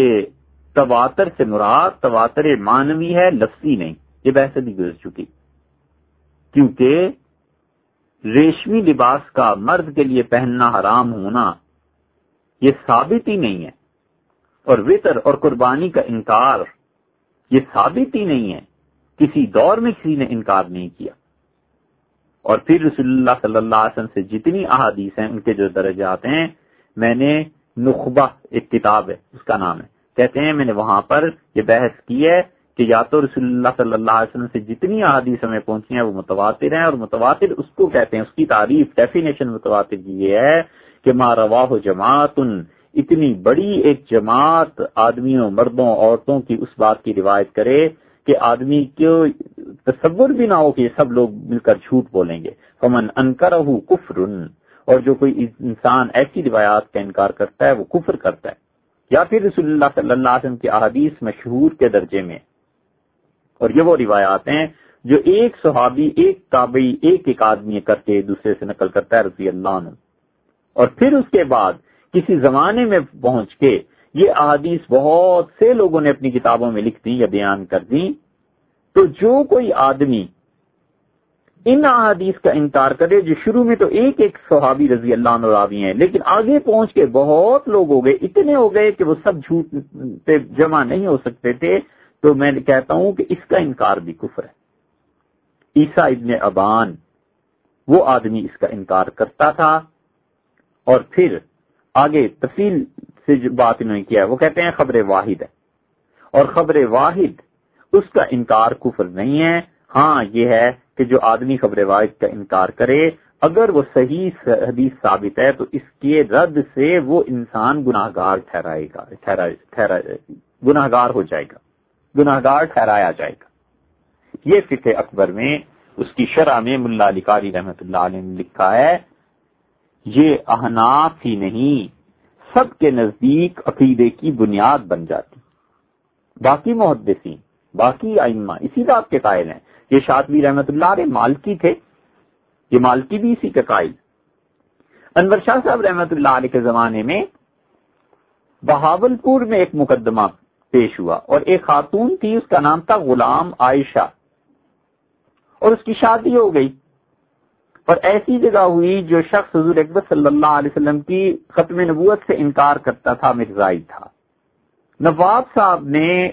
تواتر سے مراد تواتر مانوی ہے، لفظی نہیں، یہ بحث بھی گزر چکی۔ کیونکہ ریشمی لباس کا مرد کے لیے پہننا حرام ہونا یہ ثابت ہی نہیں ہے، اور وطر اور قربانی کا انکار یہ ثابت ہی نہیں ہے، کسی دور میں کسی نے انکار نہیں کیا۔ اور پھر رسول اللہ صلی اللہ علیہ وسلم سے جتنی احادیث ہیں، ان کے جو درجات ہیں، میں نے نخبہ ایک کتاب ہے، اس کا نام ہے۔ کہتے ہیں، میں نے وہاں پر یہ بحث کی ہے کہ یا تو رسول اللہ صلی اللہ علیہ وسلم سے جتنی احادیث ہمیں پہنچی ہیں، وہ متواتر ہیں، اور متواتر اس کو کہتے ہیں، اس کی تعریف ڈیفینیشن متواتر یہ ہے کہ ما رواہ جماعت، اتنی بڑی ایک جماعت آدمیوں، مردوں، عورتوں کی اس بات کی روایت کرے کہ آدمی کو تصور بھی نہ ہو کہ یہ سب لوگ مل کر جھوٹ بولیں گے۔ فمن انکر کفر اور جو کوئی انسان ایسی روایات کا انکار کرتا ہے، وہ کفر کرتا ہے۔ یا پھر رسول اللہ صلی اللہ علیہ وسلم کی احادیث مشہور کے درجے میں۔ اور یہ وہ روایات ہیں جو ایک صحابی، ایک تابعی، ایک ایک آدمی کر کے دوسرے سے نقل کرتا ہے رضی اللہ عنہ۔ اور پھر اس کے بعد کسی زمانے میں پہنچ کے یہ احادیث بہت سے لوگوں نے اپنی کتابوں میں لکھ دی یا بیان کر دی۔ تو جو کوئی آدمی ان احادیث کا انکار کرے، جو شروع میں تو ایک ایک صحابی رضی اللہ عنہ راوی ہیں، لیکن آگے پہنچ کے بہت لوگ ہو گئے، اتنے ہو گئے کہ وہ سب جھوٹ پہ جمع نہیں ہو سکتے تھے۔ تو میں کہتا ہوں کہ اس کا انکار بھی کفر ہے۔ عیسا ابن ابان، وہ آدمی اس کا انکار کرتا تھا۔ اور پھر آگے تفصیل سے جو بات انہوں نے کیا ہے، وہ کہتے ہیں خبر واحد ہے۔ اور خبر واحد، اس کا انکار کفر نہیں ہے۔ ہاں یہ ہے کہ جو آدمی خبر واحد کا انکار کرے، اگر وہ صحیح حدیث ثابت ہے، تو اس کے رد سے وہ انسان گناہ گار ٹھہرائے گا گناہ گار ہو جائے گا۔ گناہ گار ٹھہرایا جائے گا۔ یہ فکر اکبر میں، اس کی شرح میں ملا علی قاری رحمت اللہ علیہ نے لکھا ہے، یہ احناف ہی نہیں سب کے نزدیک عقیدے کی بنیاد بن جاتی۔ باقی محدثین، باقی ائمہ اسی بات کے قائل ہیں۔ یہ شادوی رحمت اللہ علیہ مالکی تھے۔ یہ مالکی بھی اسی کے قائل۔ انور شاہ صاحب رحمت اللہ علیہ کے زمانے میں بہاول پور میں ایک مقدمہ پیش ہوا اور ایک خاتون تھی، اس کا نام تھا غلام عائشہ اور اس کی شادی ہو گئی۔ اور ایسی جگہ ہوئی جو شخص حضور اکبر صلی اللہ علیہ وسلم کی ختم نبوت سے انکار کرتا تھا، مرزائی تھا۔ نواب صاحب نے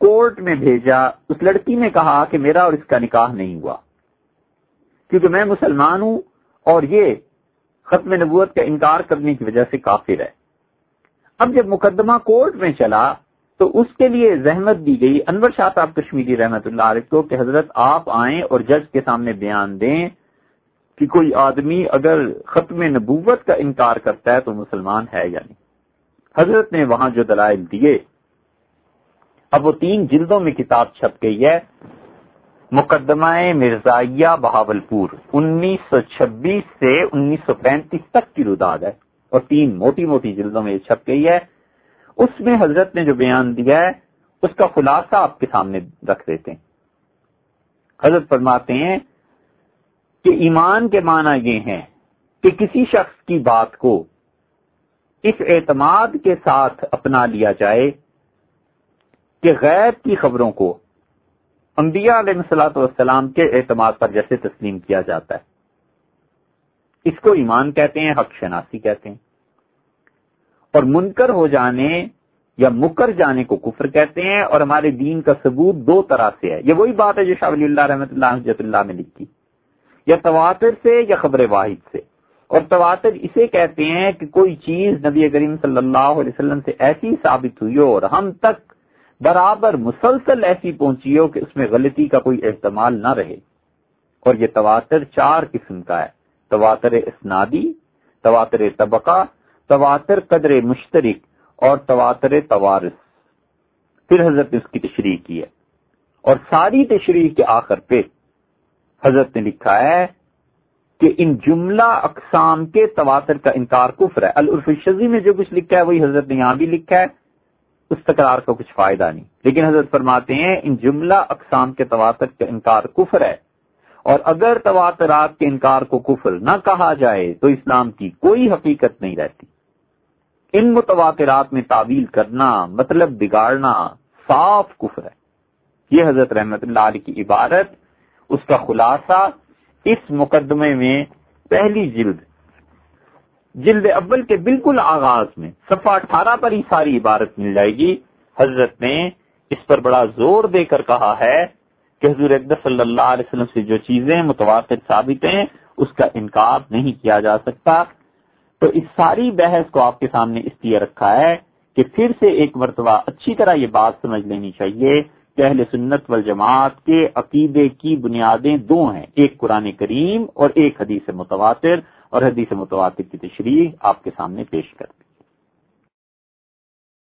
کورٹ میں بھیجا، اس لڑکی نے کہا کہ میرا اور اس کا نکاح نہیں ہوا۔ کیونکہ میں مسلمان ہوں اور یہ ختم نبوت کا انکار کرنے کی وجہ سے کافر ہے۔ اب جب مقدمہ کورٹ میں چلا تو اس کے لیے زحمت دی گئی۔ انور شاہ صاحب کشمیری رحمت اللہ علیہ کو کہ حضرت آپ آئیں اور جج کے سامنے بیان دیں۔ کہ کوئی آدمی اگر ختم نبوت کا انکار کرتا ہے تو مسلمان ہے یا نہیں؟ حضرت نے وہاں جو دلائل دیے، اب وہ تین جلدوں میں کتاب چھپ گئی ہے۔ مقدمہ مرزائیہ بہاول پور انیس سو چھبیس سے انیس سو پینتیس تک کی رداد ہے۔ اور تین موٹی موٹی جلدوں میں یہ چھپ گئی ہے۔ اس میں حضرت نے جو بیان دیا ہے، اس کا خلاصہ آپ کے سامنے رکھ دیتے ہیں۔ حضرت فرماتے ہیں کہ ایمان کے معنی یہ ہیں کہ کسی شخص کی بات کو اس اعتماد کے ساتھ اپنا لیا جائے کہ غیب کی خبروں کو انبیاء علیہ السلاۃ والسلام کے اعتماد پر جیسے تسلیم کیا جاتا ہے۔ اس کو ایمان کہتے ہیں، حق شناسی کہتے ہیں۔ اور منکر ہو جانے یا مکر جانے کو کفر کہتے ہیں اور ہمارے دین کا ثبوت دو طرح سے ہے۔ یہ وہی بات ہے جو شاہ ولی اللہ رحمۃ اللہ حجت اللہ نے لکھی۔ یا تواتر سے یا خبر واحد سے۔ اور تواتر اسے کہتے ہیں کہ کوئی چیز نبی کریم صلی اللہ علیہ وسلم سے ایسی ثابت ہوئی ہو اور ہم تک برابر مسلسل ایسی پہنچی ہو کہ اس میں غلطی کا کوئی احتمال نہ رہے۔ اور یہ تواتر چار قسم کا ہے۔ تواتر اسنادی، تواتر طبقہ، تواتر قدر مشترک اور تواتر توارث۔ پھر حضرت نے اس کی تشریح کی ہے۔ اور ساری تشریح کے آخر پہ حضرت نے لکھا ہے کہ ان جملہ اقسام کے تواتر کا انکار کفر ہے۔ العرف شزی میں جو کچھ لکھا ہے، وہی حضرت نے یہاں بھی لکھا ہے۔ اس تکرار کا کچھ فائدہ نہیں۔ لیکن حضرت فرماتے ہیں، ان جملہ اقسام کے تواتر کا انکار کفر ہے۔ اور اگر تواترات کے انکار کو کفر نہ کہا جائے، تو اسلام کی کوئی حقیقت نہیں رہتی۔ ان متواترات میں تعویل کرنا مطلب بگاڑنا صاف کفر ہے۔ یہ حضرت رحمت اللہ علیہ کی عبارت اس کا خلاصہ اس مقدمے میں پہلی جلد جلد اول کے بالکل آغاز میں، صفحہ اٹھارہ پر ہی ساری عبارت مل جائے گی۔ حضرت نے اس پر بڑا زور دے کر کہا ہے کہ حضور اقدس صلی اللہ علیہ وسلم سے جو چیزیں متواتر ثابت ہیں، اس کا انکار نہیں کیا جا سکتا۔ تو اس ساری بحث کو آپ کے سامنے اس لیے رکھا ہے کہ پھر سے ایک مرتبہ اچھی طرح یہ بات سمجھ لینی چاہیے۔ کہ اہل سنت والجماعت کے عقیدے کی بنیادیں دو ہیں، ایک قرآن کریم اور ایک حدیث متواتر، اور حدیث متواتر کی تشریح آپ کے سامنے پیش کرتے